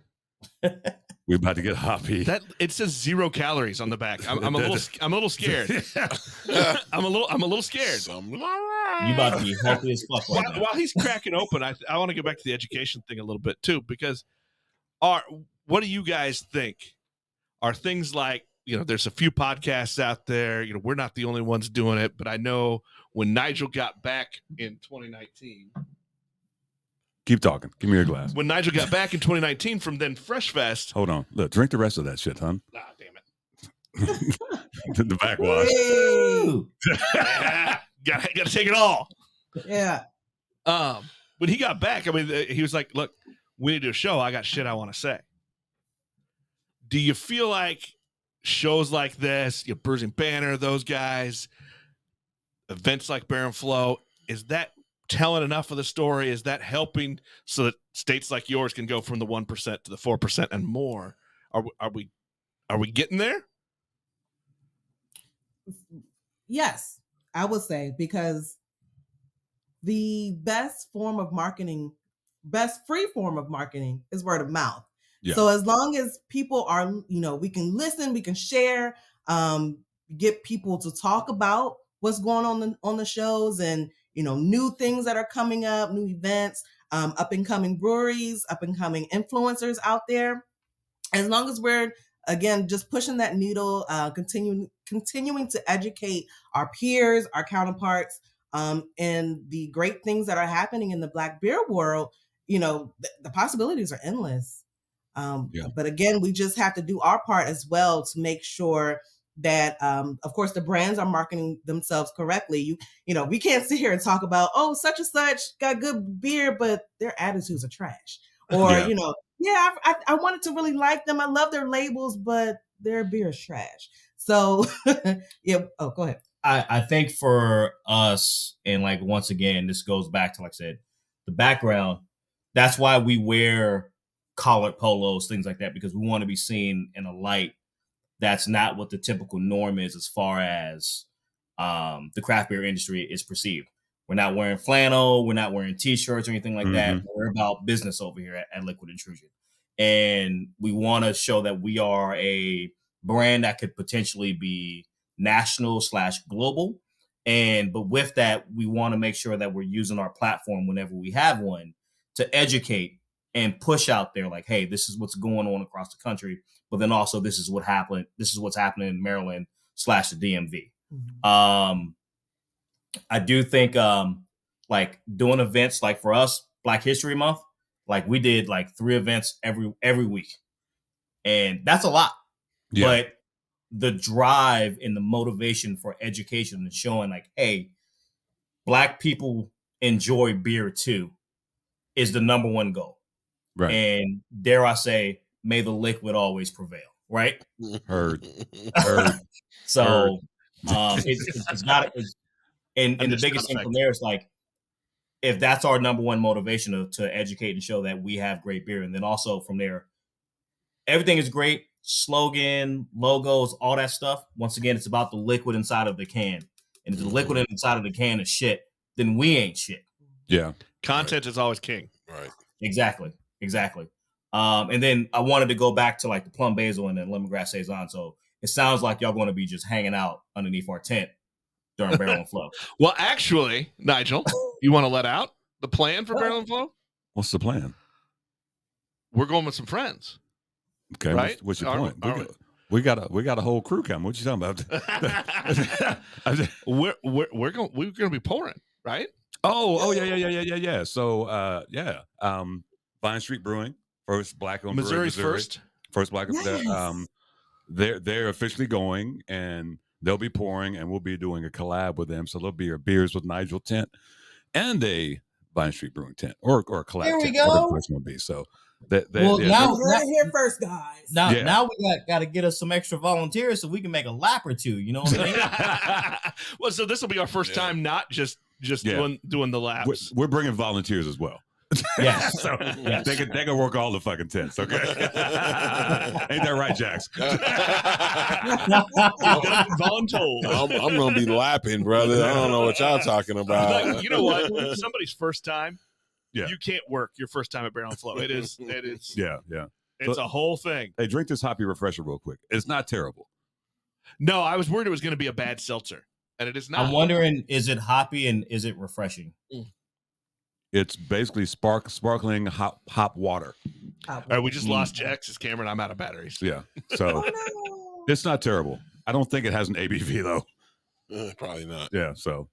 [SPEAKER 4] we're about to get hoppy.
[SPEAKER 1] That it says zero calories on the back. I'm, I'm a little. I'm a little scared. I'm a little. I'm a little scared.
[SPEAKER 2] You about to be healthy as fuck right
[SPEAKER 1] While, while he's cracking open, I I want to go back to the education thing a little bit too, because are what do you guys think? Are things like you know? There's a few podcasts out there. You know, we're not the only ones doing it, but I know when Nigel got back in 2019,
[SPEAKER 4] Keep talking. Give me your glass.
[SPEAKER 1] when Nigel got back in 2019 from then Fresh Fest.
[SPEAKER 4] Hold on. Look, drink the rest of that shit, hon.
[SPEAKER 1] Ah, damn it.
[SPEAKER 4] the backwash.
[SPEAKER 5] Hey.
[SPEAKER 1] Got got to take it all.
[SPEAKER 5] Yeah.
[SPEAKER 1] Um, when he got back, I mean, uh, he was like, "Look, we need to do a show. I got shit I want to say." Do you feel like shows like this, your Bruising Banner, those guys, events like Barrel and Flow, is that telling enough of the story? Is that helping so that states like yours can go from the one percent to the four percent and more? Are are we are we getting there?
[SPEAKER 5] Yes, I would say because the best form of marketing, best free form of marketing is word of mouth. So as long as people are, you know, we can listen, we can share, um, get people to talk about what's going on the, on the shows and you know new things that are coming up, new events, um, up and coming breweries, up and coming influencers out there. As long as we're again just pushing that needle, uh, continuing continuing to educate our peers, our counterparts, um, and the great things that are happening in the black beer world, you know, th- the possibilities are endless. Um,
[SPEAKER 4] Yeah.
[SPEAKER 5] But again, we just have to do our part as well to make sure that, um, of course, the brands are marketing themselves correctly. You, you know, we can't sit here and talk about, oh, such and such got good beer, but their attitudes are trash, or
[SPEAKER 4] Yeah.
[SPEAKER 5] you know, yeah, I, I, I wanted to really like them. I love their labels, but their beer is trash. So, yeah. Oh, go ahead.
[SPEAKER 2] I, I think for us, and like once again, this goes back to like I said, the background. That's why we wear collared polos, things like that, because we want to be seen in a light that's not what the typical norm is as far as um, the craft beer industry is perceived. We're not wearing flannel, we're not wearing t-shirts or anything like that. We're about business over here at, at Liquid Intrusion. And we want to show that we are a brand that could potentially be national slash global. And but with that, we want to make sure that we're using our platform whenever we have one to educate and push out there like, hey, this is what's going on across the country. But then also this is what happened. This is what's happening in Maryland slash the DMV. Um, I do think um, like doing events like for us, Black History Month, like we did like three events every every week, and that's a lot.
[SPEAKER 4] Yeah.
[SPEAKER 2] But the drive and the motivation for education and showing like, hey, black people enjoy beer too, is the number one goal.
[SPEAKER 4] Right.
[SPEAKER 2] And dare I say, may the liquid always prevail. Right.
[SPEAKER 4] Heard. Heard.
[SPEAKER 2] So um, it's, it's, it's not. It's, and and the biggest thing from there is like, if that's our number one motivation to, to educate and show that we have great beer, and then also from there, everything is great. Slogan, logos, all that stuff. Once again, it's about the liquid inside of the can. And if the liquid inside of the can is shit, then we ain't shit.
[SPEAKER 4] Yeah.
[SPEAKER 1] Content is always king.
[SPEAKER 3] right.
[SPEAKER 2] Exactly. Exactly. Um, and then I wanted to go back to like the plum basil and then lemongrass saison. So it sounds like y'all going to be just hanging out underneath our tent during barrel and flow.
[SPEAKER 1] Well, actually, Nigel, you want to let out the plan for Barrel and Flow?
[SPEAKER 4] What's the plan?
[SPEAKER 1] We're going with some friends.
[SPEAKER 4] Okay.
[SPEAKER 1] Right?
[SPEAKER 4] What's, what's your
[SPEAKER 1] Are-
[SPEAKER 4] point? We
[SPEAKER 1] are
[SPEAKER 4] got, we got a we got a whole crew coming. What you talking about?
[SPEAKER 1] We're we're we're going we're going to be pouring, right?
[SPEAKER 4] oh, oh yeah, yeah, yeah, yeah, yeah, yeah. So uh yeah. Um Vine Street Brewing, first black owned
[SPEAKER 1] Missouri's first.
[SPEAKER 4] First black
[SPEAKER 5] Yes.
[SPEAKER 4] um they're they're officially going and they'll be pouring and we'll be doing a collab with them. So there'll be a beers with Nigel tent and a Vine Street Brewing tent or or a collab
[SPEAKER 2] There we
[SPEAKER 4] tent, whatever
[SPEAKER 2] go.
[SPEAKER 4] the place will be. So that, that
[SPEAKER 2] Well,
[SPEAKER 4] yeah,
[SPEAKER 2] now-
[SPEAKER 5] we're it here first, guys.
[SPEAKER 2] Now,
[SPEAKER 4] Yeah.
[SPEAKER 2] now we got, got to get us some extra volunteers so we can make a lap or two. You know what I mean?
[SPEAKER 1] well, so this will be our first
[SPEAKER 3] Yeah.
[SPEAKER 1] time not just just
[SPEAKER 4] Yeah.
[SPEAKER 1] doing doing the
[SPEAKER 4] we're,
[SPEAKER 1] laps.
[SPEAKER 4] we're bringing volunteers as well.
[SPEAKER 2] Yes.
[SPEAKER 4] so
[SPEAKER 2] Yes.
[SPEAKER 4] they can they can work all the fucking tents. Okay, ain't that right, Jax?
[SPEAKER 1] Voluntold.
[SPEAKER 3] I'm, I'm gonna be lapping, brother. I don't know what y'all talking about.
[SPEAKER 1] Like, you know what? Somebody's first time.
[SPEAKER 4] Yeah.
[SPEAKER 1] You can't work your first time at Barrel and Flow. It is. It is.
[SPEAKER 4] Yeah, yeah.
[SPEAKER 1] It's a whole thing.
[SPEAKER 4] Hey, drink this hoppy refresher real quick. It's not terrible.
[SPEAKER 1] No, I was worried it was going to be a bad seltzer, and it is not.
[SPEAKER 2] I'm wondering, is it hoppy and is it refreshing? Mm.
[SPEAKER 4] It's basically spark sparkling hop hop water.
[SPEAKER 1] All right, we just lost Jax's camera, and I'm out of batteries.
[SPEAKER 4] Yeah,
[SPEAKER 5] Oh,
[SPEAKER 4] so
[SPEAKER 5] no.
[SPEAKER 4] it's not terrible. I don't think it has an ABV though.
[SPEAKER 3] Uh, probably not.
[SPEAKER 4] Yeah, so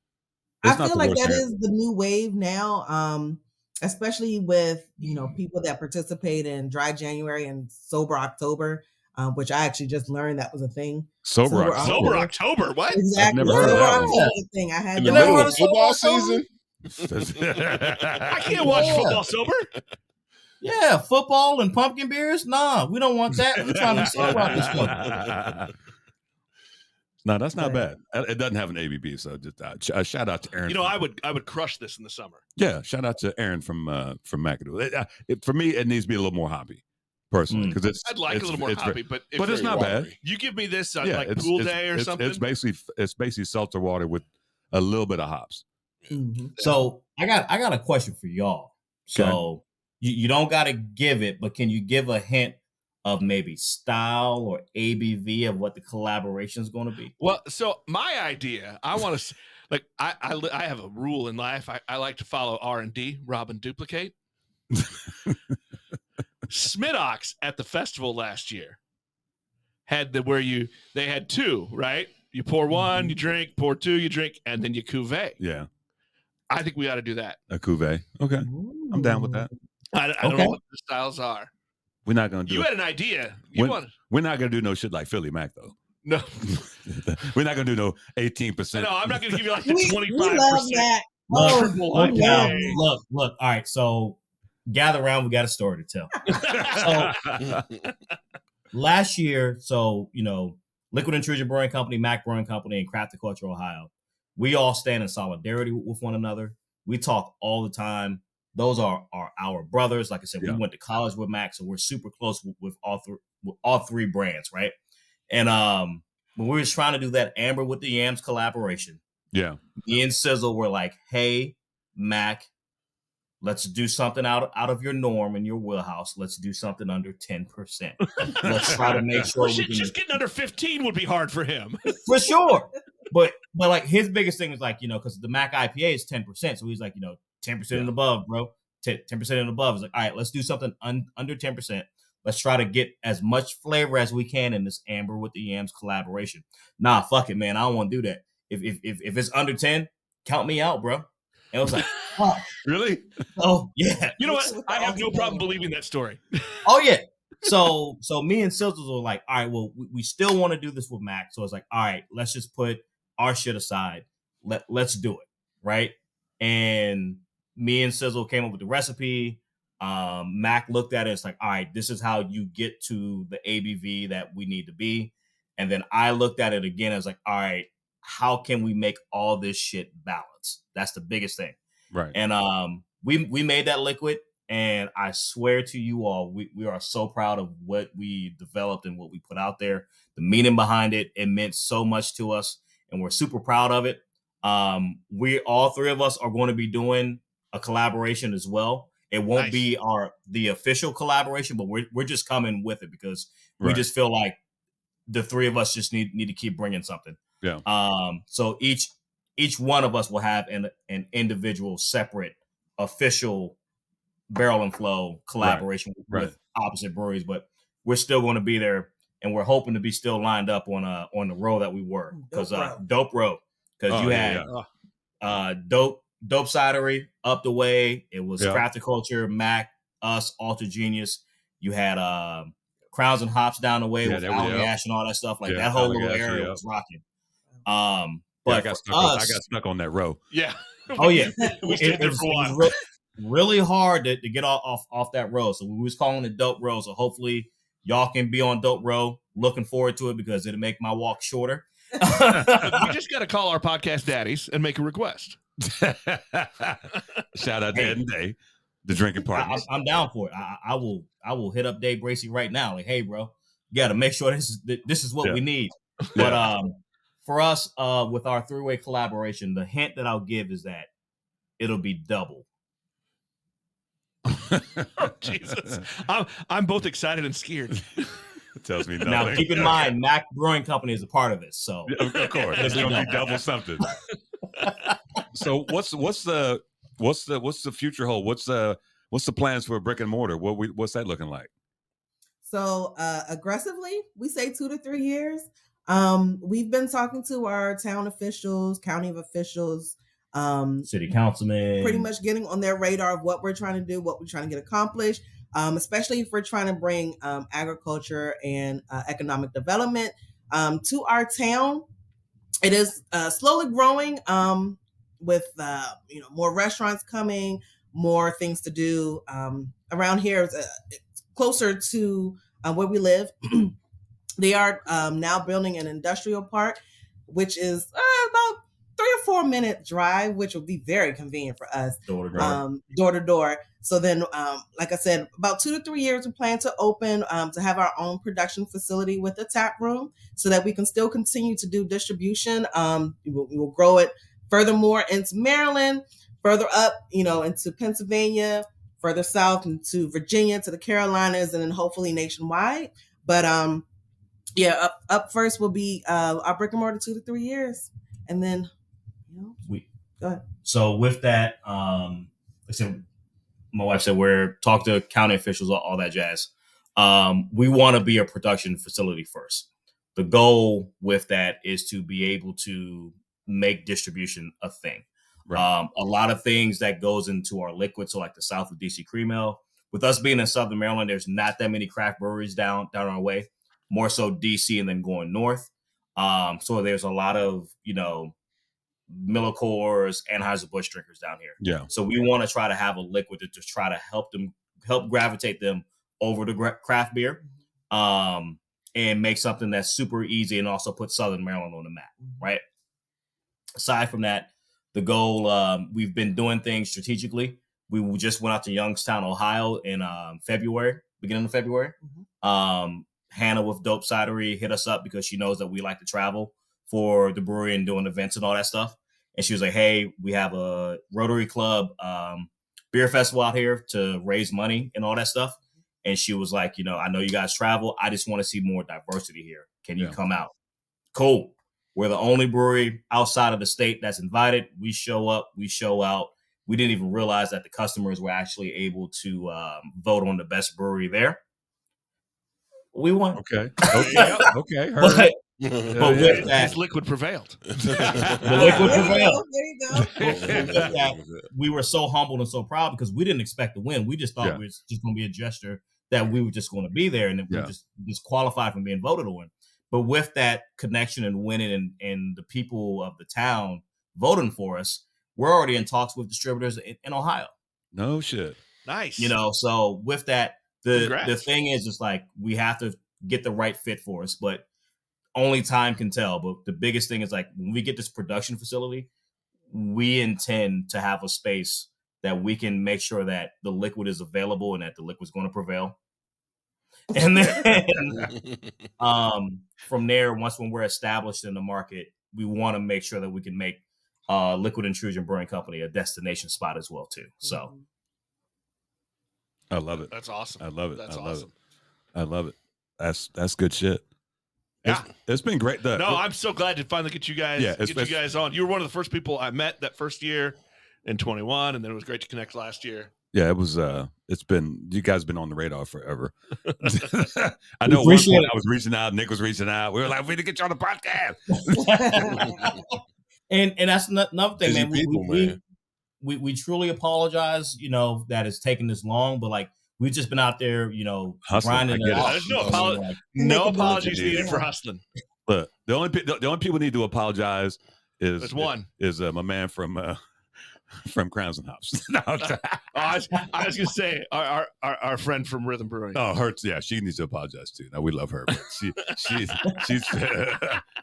[SPEAKER 5] I
[SPEAKER 4] not
[SPEAKER 5] feel like
[SPEAKER 4] worst
[SPEAKER 5] that
[SPEAKER 4] beer.
[SPEAKER 5] is the new wave now. Um, especially with you know people that participate in dry January and sober October, um, which I actually just learned that was a thing.
[SPEAKER 4] sober.
[SPEAKER 5] Sober
[SPEAKER 4] October.
[SPEAKER 1] Sober October. What?
[SPEAKER 5] Exactly,
[SPEAKER 4] never heard of
[SPEAKER 5] sober
[SPEAKER 4] that.
[SPEAKER 5] October thing. I had
[SPEAKER 3] In the middle of football season.
[SPEAKER 1] I can't watch
[SPEAKER 2] Yeah.
[SPEAKER 1] football sober.
[SPEAKER 2] Yeah, football and pumpkin beers? Nah, we don't want that. We're trying to sober out this one.
[SPEAKER 4] no, that's not bad. It it doesn't have an ABV, so just uh, uh, shout out to Aaron.
[SPEAKER 1] You know,
[SPEAKER 4] from-
[SPEAKER 1] I would I would crush this in the summer.
[SPEAKER 4] Yeah, shout out to Aaron from uh, from McAdoo. It, uh, it- for me, it needs to be a little more hoppy, personally,
[SPEAKER 2] Mm.
[SPEAKER 4] because it's.
[SPEAKER 1] I'd like
[SPEAKER 4] it's-
[SPEAKER 1] a little more
[SPEAKER 4] it's
[SPEAKER 1] hoppy, but if
[SPEAKER 4] but it's
[SPEAKER 1] you-
[SPEAKER 4] not bad.
[SPEAKER 1] You give me this on
[SPEAKER 4] yeah,
[SPEAKER 1] like
[SPEAKER 4] it's-
[SPEAKER 1] pool
[SPEAKER 4] it's-
[SPEAKER 1] day or
[SPEAKER 4] it's,
[SPEAKER 1] something.
[SPEAKER 4] It's basically it's basically seltzer water with a little bit of hops.
[SPEAKER 5] Mhm.
[SPEAKER 2] So I got I got a question for y'all. So you, you don't gotta give it, but can you give a hint of maybe style or ABV of what the collaboration is going to be?
[SPEAKER 1] Well, so my idea, I want to like I, I I have a rule in life. I, I like to follow R and D, rob and duplicate. Smidox at the festival last year had the where you they had two right. You pour one, you drink. Pour two, you drink, and then you cuvee.
[SPEAKER 4] Yeah,
[SPEAKER 1] I think we ought to do that.
[SPEAKER 4] a cuvee. Okay, I'm down with that.
[SPEAKER 1] I, I don't know what the styles are.
[SPEAKER 4] We're not gonna do.
[SPEAKER 1] You
[SPEAKER 4] it.
[SPEAKER 1] had an idea. You
[SPEAKER 4] When-
[SPEAKER 1] want
[SPEAKER 4] We're not gonna do no shit like Philly Mac though.
[SPEAKER 1] no?
[SPEAKER 4] we're not gonna do no 18
[SPEAKER 1] No,
[SPEAKER 4] percent.
[SPEAKER 1] I'm not going to give you like the
[SPEAKER 5] We,
[SPEAKER 1] twenty
[SPEAKER 5] we love
[SPEAKER 1] percent.
[SPEAKER 5] that.
[SPEAKER 2] Look,
[SPEAKER 5] Oh,
[SPEAKER 2] Look, now, look, look. All right, so gather around. We got a story to tell. So last year, so you know, Liquid Intrusion Brewing Company, Mac Brewing Company, and Craft the Culture Ohio, we all stand in solidarity with one another. We talk all the time. Those are, are our brothers. Like I said,
[SPEAKER 4] Yeah.
[SPEAKER 2] we went to college with Mac, so we're super close with, with all three with all three brands, right? And um, when we was trying to do that Amber with the Yams collaboration,
[SPEAKER 4] yeah,
[SPEAKER 2] me and Sizzle were like, "Hey, Mac, let's do something out out of your norm and your wheelhouse. Let's do something under ten percent. Let's try to make sure
[SPEAKER 1] Well,
[SPEAKER 2] we
[SPEAKER 1] shit, just getting under 15 would be hard for him.
[SPEAKER 2] for sure. But but like his biggest thing is like you know because the Mac IPA is ten percent, so he's like you know ten percent and above, bro. Ten percent and above. is like, all right, let's do something un- under ten percent. Let's try to get as much flavor as we can in this Amber with the Yams collaboration. Nah, fuck it, man. I don't want to do that. If if if, if it's under ten, count me out, bro. And it was like, fuck.
[SPEAKER 4] Really?
[SPEAKER 2] Oh yeah.
[SPEAKER 1] You know what? I have no problem believing that story.
[SPEAKER 2] Oh yeah. So so me and Sizzles were like, all right, well, we, we still want to do this with Mac. So it's like, all right, let's just put our shit aside. Let let's do it. Right. And me and Sizzle came up with the recipe. Um, Mac looked at it. It's like, all right, this is how you get to the ABV that we need to be. And then I looked at it again. I was like, all right, how can we make all this shit balance? That's the biggest thing.
[SPEAKER 4] Right.
[SPEAKER 2] And um, we we made that liquid, and I swear to you all, we, we are so proud of what we developed and what we put out there. The meaning behind it, it meant so much to us, and we're super proud of it. Um, we all three of us are going to be doing a collaboration as well. It won't
[SPEAKER 1] Nice.
[SPEAKER 2] be our the official collaboration, but we're we're just coming with it because we
[SPEAKER 4] Right.
[SPEAKER 2] just feel like the three of us just need need to keep bringing something.
[SPEAKER 4] Yeah.
[SPEAKER 2] Um. So each each one of us will have an an individual, separate, official barrel and flow collaboration
[SPEAKER 4] right.
[SPEAKER 2] with opposite breweries, but we're still going to be there, and we're hoping to be still lined up on uh on the row that we were because
[SPEAKER 5] Dope
[SPEAKER 2] uh
[SPEAKER 5] row.
[SPEAKER 2] dope row because
[SPEAKER 4] Oh,
[SPEAKER 2] you had
[SPEAKER 1] yeah.
[SPEAKER 2] uh dope dope cidery up the way. It was
[SPEAKER 4] Yeah.
[SPEAKER 2] crafted culture, Mac, us, Alter Genius. You had um crowns and hops down the way
[SPEAKER 4] Yeah,
[SPEAKER 2] with
[SPEAKER 4] there we
[SPEAKER 2] and all that stuff. Like
[SPEAKER 4] Yeah,
[SPEAKER 2] that whole little
[SPEAKER 4] Allagash,
[SPEAKER 2] area was rocking. Um,
[SPEAKER 4] Yeah, I
[SPEAKER 2] but
[SPEAKER 4] got
[SPEAKER 2] for
[SPEAKER 4] stuck. On, I got stuck on that row.
[SPEAKER 1] Yeah.
[SPEAKER 2] oh yeah,
[SPEAKER 1] we
[SPEAKER 2] it,
[SPEAKER 1] stayed
[SPEAKER 2] it
[SPEAKER 1] there for a
[SPEAKER 2] it was
[SPEAKER 1] while.
[SPEAKER 2] re- really hard to, to get off, off off that row. So we was calling it dope row. So hopefully y'all can be on dope row. Looking forward to it because it'll make my walk shorter.
[SPEAKER 1] we just got to call our podcast daddies and make a request.
[SPEAKER 4] Shout out to
[SPEAKER 2] Hey.
[SPEAKER 4] Ed and Day, the drinking
[SPEAKER 2] I, I'm, down for it. I, I I will I will hit up Day Bracey right now. Like, hey, bro, you got to make sure this is this is what
[SPEAKER 4] Yeah.
[SPEAKER 2] we need. But um, for us, uh, with our three way collaboration, the hint that I'll give is that it'll be double.
[SPEAKER 1] Oh, Jesus. I'm, I'm both excited and scared.
[SPEAKER 4] It tells me nothing.
[SPEAKER 2] Now, keep in mind, Mac Brewing Company is a part of this. So
[SPEAKER 4] of, of course, it's gonna be double something. so what's what's the what's the what's the future hold? What's the what's the plans for brick and mortar? What we what's that looking like?
[SPEAKER 5] So uh, aggressively, we say two to three years. Um, we've been talking to our town officials, county officials, um,
[SPEAKER 2] city councilman,
[SPEAKER 5] pretty much getting on their radar of what we're trying to do, what we're trying to get accomplished. Um, especially if we're trying to bring um, agriculture and uh, economic development um, to our town. It is uh, slowly growing um, with uh, you know more restaurants coming, more things to do um, around here. It's, uh, it's closer to uh, where we live. they are um, now building an industrial park, which is uh, about three or four minute drive, which will be very convenient for us
[SPEAKER 2] door to door.
[SPEAKER 5] um, door to door. So then, um, like I said, about two to three years, we plan to open um, to have our own production facility with a tap room, so that we can still continue to do distribution. Um, we, will, we will grow it furthermore into Maryland, further up, you know, into Pennsylvania, further south into Virginia, to the Carolinas, and then hopefully nationwide. But um, yeah, up up first will be uh, our brick and mortar two to three years, and then you know,
[SPEAKER 2] we
[SPEAKER 5] Go ahead.
[SPEAKER 2] So with that, um, like I said, my wife said we're talk to county officials, all, all that jazz. Um, we want to be a production facility first. The goal with that is to be able to make distribution a thing.
[SPEAKER 4] Right.
[SPEAKER 2] Um, a lot of things that goes into our liquid, so like the south of DC Cream Ale. With us being in Southern Maryland, there's not that many craft breweries down down our way. More so DC and then going north. Um, so there's a lot of you know Miller Coors, Anheuser Busch drinkers down here.
[SPEAKER 4] Yeah.
[SPEAKER 2] So we want to try to have a liquid to just try to help them help gravitate them over to gra- craft beer, um, and make something that's super easy and also put Southern Maryland on the map. Right. Aside from that, the goal um, we've been doing things strategically. We just went out to Youngstown, Ohio, in um, February, beginning of February. Um, Hannah with Dope Cidery hit us up because she knows that we like to travel for the brewery and doing events and all that stuff. And she was like, "Hey, we have a Rotary Club um, beer festival out here to raise money and all that stuff." And she was like, "You know, I know you guys travel. I just want to see more diversity here. Can you
[SPEAKER 4] Yeah.
[SPEAKER 2] come out?" Cool. We're the only brewery outside of the state that's invited. We show up. We show out. We didn't even realize that the customers were actually able to um, vote on the best brewery there. We won.
[SPEAKER 4] Okay. Okay. okay. Heard.
[SPEAKER 2] But But
[SPEAKER 1] Yeah,
[SPEAKER 2] with
[SPEAKER 1] his
[SPEAKER 2] that-
[SPEAKER 1] liquid prevailed.
[SPEAKER 2] The liquid
[SPEAKER 5] There you
[SPEAKER 2] prevailed.
[SPEAKER 5] go, There you go.
[SPEAKER 2] With that, we were so humbled and so proud because we didn't expect to win. We just thought
[SPEAKER 4] Yeah.
[SPEAKER 2] it was just going to be a gesture that we were just going to be there and that we just disqualified from being voted on. But with that connection and winning and, and the people of the town voting for us, we're already in talks with distributors in, in Ohio.
[SPEAKER 4] No shit.
[SPEAKER 1] Nice.
[SPEAKER 2] You know, so with that, the
[SPEAKER 1] Congrats.
[SPEAKER 2] the thing is, it's like we have to get the right fit for us, but only time can tell. But the biggest thing is like when we get this production facility, we intend to have a space that we can make sure that the liquid is available and that the liquid's going to prevail. And then um, from there, once when we're established in the market, we want to make sure that we can make uh, Liquid Intrusion Brewing Company a destination spot as well too. So
[SPEAKER 4] I love it.
[SPEAKER 1] That's awesome.
[SPEAKER 4] I love it.
[SPEAKER 1] That's
[SPEAKER 4] I love
[SPEAKER 1] awesome.
[SPEAKER 4] it. I love it. That's that's good shit. It's-
[SPEAKER 1] Yeah.
[SPEAKER 4] it's been great. The,
[SPEAKER 1] No, I'm so glad to finally get you guys
[SPEAKER 4] Yeah,
[SPEAKER 1] get you guys on. You were one of the first people I met that first year in 21, and then it was great to connect last year.
[SPEAKER 4] yeah, it was. Uh, it's been you guys been on the radar forever. I know. One point. I was reaching out. Nick was reaching out. We were like, we need to get you on the podcast.
[SPEAKER 2] and and that's ano- another thing, man.
[SPEAKER 3] People,
[SPEAKER 2] we,
[SPEAKER 3] man.
[SPEAKER 2] we we truly apologize, you know, that it's taken this long, but like we've just been out there, you know,
[SPEAKER 4] Hustling,
[SPEAKER 2] grinding. it
[SPEAKER 4] it.
[SPEAKER 1] There's no apolo-
[SPEAKER 2] like,
[SPEAKER 1] No apologies
[SPEAKER 4] move.
[SPEAKER 1] needed for hustling.
[SPEAKER 4] Look, the only the, the only people need to apologize is
[SPEAKER 1] There's one.
[SPEAKER 4] is uh, my man from uh, from Crowns and Hops. no, I'm sorry.
[SPEAKER 1] Oh, I, was, I was gonna say our, our our our friend from Rhythm Brewing.
[SPEAKER 4] Oh, hurts. Yeah, she needs to apologize too. Now we love her, but she she's she's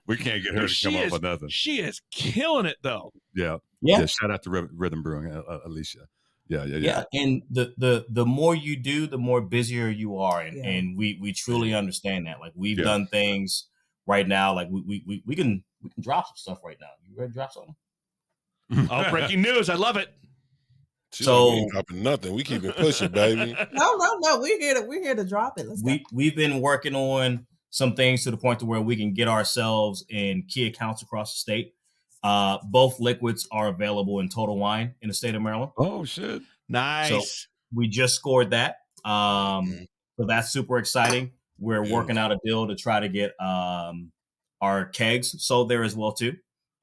[SPEAKER 4] we can't get her to
[SPEAKER 1] She
[SPEAKER 4] come up
[SPEAKER 1] is-
[SPEAKER 4] with nothing.
[SPEAKER 1] She is killing it though.
[SPEAKER 4] Yeah,
[SPEAKER 2] yeah,
[SPEAKER 4] yeah. Shout out to Rhythm, Rhythm Brewing, uh, uh, Alicia. Yeah, yeah,
[SPEAKER 2] yeah,
[SPEAKER 4] yeah.
[SPEAKER 2] And the the the more you do, the more busier you are, and
[SPEAKER 5] Yeah.
[SPEAKER 2] and we we truly understand that. Like we've
[SPEAKER 4] Yeah.
[SPEAKER 2] done things right now, like we we we, we can we can drop some stuff right now. You ready to drop something?
[SPEAKER 1] Oh, breaking news! I love it.
[SPEAKER 3] She
[SPEAKER 2] So-
[SPEAKER 3] like, we ain't dropping nothing. We keep it pushing, baby.
[SPEAKER 5] no, no, no. We're here to we're here to drop it. Let's go.
[SPEAKER 2] we we've been working on some things to the point to where we can get ourselves in key accounts across the state. Uh, both liquids are available in Total Wine in the state of Maryland.
[SPEAKER 4] Oh shit.
[SPEAKER 1] Nice.
[SPEAKER 2] So We just scored that, um,
[SPEAKER 3] Mhm.
[SPEAKER 2] so that's super exciting. We're working out a deal to try to get um, our kegs sold there as well too.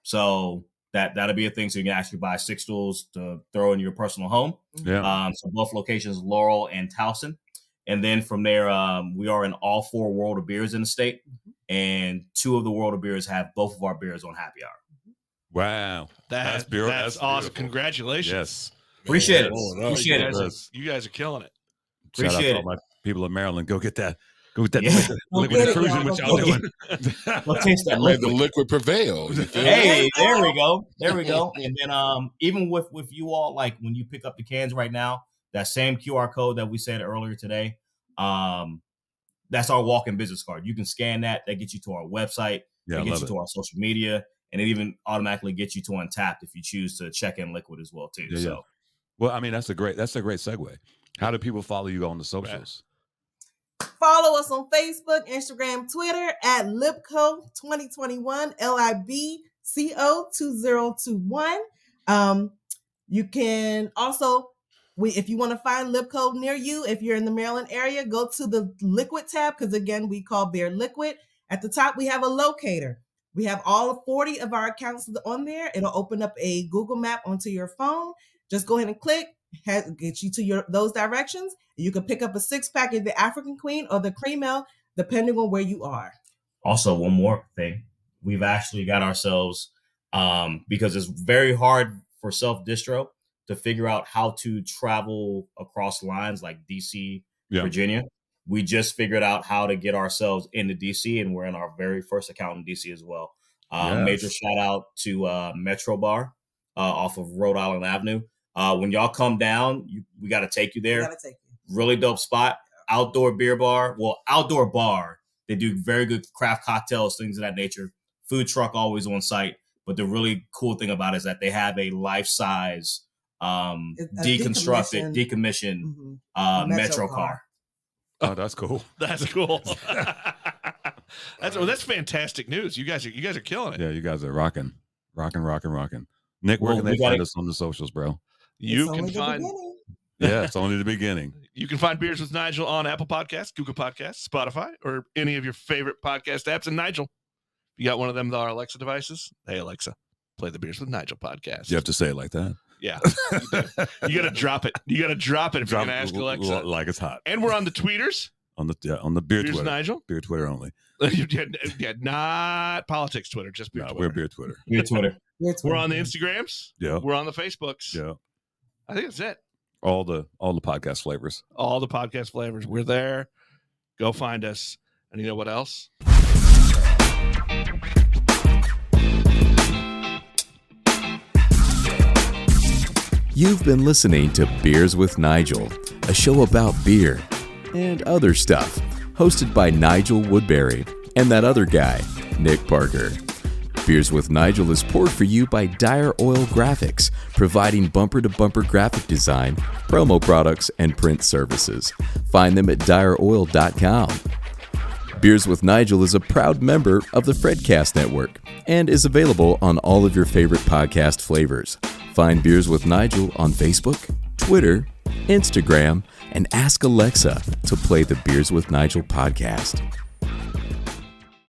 [SPEAKER 2] So that that'll be a thing. So you can actually buy sixtels to throw in your personal home.
[SPEAKER 4] Yeah.
[SPEAKER 2] Um, so both locations, Laurel and Towson. And then from there, um, we are in all four World of Beers in the state, and two of the World of Beers have both of our beers on happy hour.
[SPEAKER 4] Wow.
[SPEAKER 1] That-
[SPEAKER 4] That's beautiful.
[SPEAKER 1] That's,
[SPEAKER 4] That's
[SPEAKER 1] awesome.
[SPEAKER 4] beautiful.
[SPEAKER 1] Congratulations.
[SPEAKER 4] Yes.
[SPEAKER 2] Appreciate it.
[SPEAKER 3] Going up.
[SPEAKER 2] Appreciate
[SPEAKER 1] you
[SPEAKER 2] it.
[SPEAKER 1] guys, are, you guys are killing it.
[SPEAKER 4] Shout out
[SPEAKER 2] Appreciate
[SPEAKER 4] to all
[SPEAKER 2] it.
[SPEAKER 4] my people in Maryland. Go get that. Go get that
[SPEAKER 2] Yeah.
[SPEAKER 4] liquid,
[SPEAKER 5] Go
[SPEAKER 4] liquid
[SPEAKER 5] get it,
[SPEAKER 4] intrusion.
[SPEAKER 5] y'all.
[SPEAKER 4] What
[SPEAKER 5] Go
[SPEAKER 4] y'all doing?
[SPEAKER 2] Let's taste that
[SPEAKER 3] That made the
[SPEAKER 2] liquid.
[SPEAKER 3] liquid prevail. You feel me?
[SPEAKER 2] Hey, there we go. There we go. And then um, even with with you all, like when you pick up the cans right now, that same QR code that we said earlier today, um, that's our walk-in business card. You can scan that. That gets you to our website.
[SPEAKER 4] Yeah, I
[SPEAKER 2] that gets you
[SPEAKER 4] it.
[SPEAKER 2] to our social media, and it even automatically gets you to Untappd if you choose to check in liquid as well too.
[SPEAKER 4] Yeah, yeah.
[SPEAKER 2] so
[SPEAKER 4] Well, I mean, that's a great that's a great segue. How do people follow you on the socials?
[SPEAKER 5] Follow us on Facebook, Instagram, Twitter at Libco2021, L I B C O 2021. Um, you can also, we if you want to find Libco near you, if you're in the Maryland area, go to the liquid tab because again, we call beer liquid. At the top, we have a locator. We have all 40 of our accounts on there. It'll open up a Google map onto your phone. Just go ahead and click, has, get you to your those directions. You can pick up a six pack of the African Queen or the Cream Ale, depending on where you are.
[SPEAKER 2] also one more thing, we've actually got ourselves um, because it's very hard for self distro to figure out how to travel across lines like DC,
[SPEAKER 4] Yeah.
[SPEAKER 2] Virginia. We just figured out how to get ourselves into DC, and we're in our very first account in DC as well. Uh, Major shout out to uh, Metro Bar uh, off of Rhode Island Avenue. Uh, when y'all come down, you, we got to take you there
[SPEAKER 5] take you.
[SPEAKER 2] really dope spot. Outdoor beer bar. Well, outdoor bar. They do very good craft cocktails, things of that nature. Food truck always on site. But the really cool thing about it is that they have a life size, um, deconstructed,
[SPEAKER 5] decommissioned-
[SPEAKER 2] decommissioned
[SPEAKER 5] Mhm.
[SPEAKER 2] uh,
[SPEAKER 5] Metro
[SPEAKER 2] Metro,
[SPEAKER 5] car.
[SPEAKER 2] car.
[SPEAKER 4] Oh, that's cool.
[SPEAKER 1] That's cool. that's well, that's fantastic news. You guys are you guys are killing it.
[SPEAKER 4] Yeah, you guys are rocking, rocking, rocking, rocking. Nick, where
[SPEAKER 2] Well,
[SPEAKER 4] can they
[SPEAKER 2] gotta-
[SPEAKER 4] find us on the socials, bro?
[SPEAKER 1] You
[SPEAKER 5] It's
[SPEAKER 1] can find.
[SPEAKER 4] Yeah, it's only the beginning.
[SPEAKER 1] you can find beers with Nigel on Apple Podcasts, Google Podcasts, Spotify, or any of your favorite podcast apps. And Nigel, You got one of them our Alexa devices? Hey Alexa, play the Beers with Nigel podcast.
[SPEAKER 4] You have to say it like that.
[SPEAKER 1] Yeah. You. You gotta drop it. You gotta drop it if
[SPEAKER 4] Drop
[SPEAKER 1] you're gonna ask
[SPEAKER 4] l- l- like it's hot
[SPEAKER 1] And we're on the tweeters.
[SPEAKER 4] on the yeah, on the beer
[SPEAKER 1] Beers
[SPEAKER 4] Twitter.
[SPEAKER 1] Nigel.
[SPEAKER 4] Beer Twitter only.
[SPEAKER 1] yeah, yeah, not politics Twitter, just beer
[SPEAKER 4] No,
[SPEAKER 1] Twitter.
[SPEAKER 4] we're beer Twitter.
[SPEAKER 2] Your Twitter.
[SPEAKER 5] Your
[SPEAKER 1] We're on the Instagrams.
[SPEAKER 4] Yeah,
[SPEAKER 1] We're on the Facebooks.
[SPEAKER 4] yeah.
[SPEAKER 1] I think that's it.
[SPEAKER 4] All the all the podcast flavors.
[SPEAKER 1] All the podcast flavors. We're there. Go find us. And you know what else?
[SPEAKER 6] You've been listening to Beers with Nigel, a show about beer and other stuff, hosted by Nigel Woodbury and that other guy, Nick Parker. Beers with Nigel is poured for you by Dyer Oil Graphics, providing bumper to bumper graphic design, promo products, and print services. Find them at dyeroil.com. Beers with Nigel is a proud member of the Fredcast Network and is available on all of your favorite podcast flavors. Find Beers with Nigel on Facebook, Twitter, Instagram, and ask Alexa to play the Beers with Nigel podcast.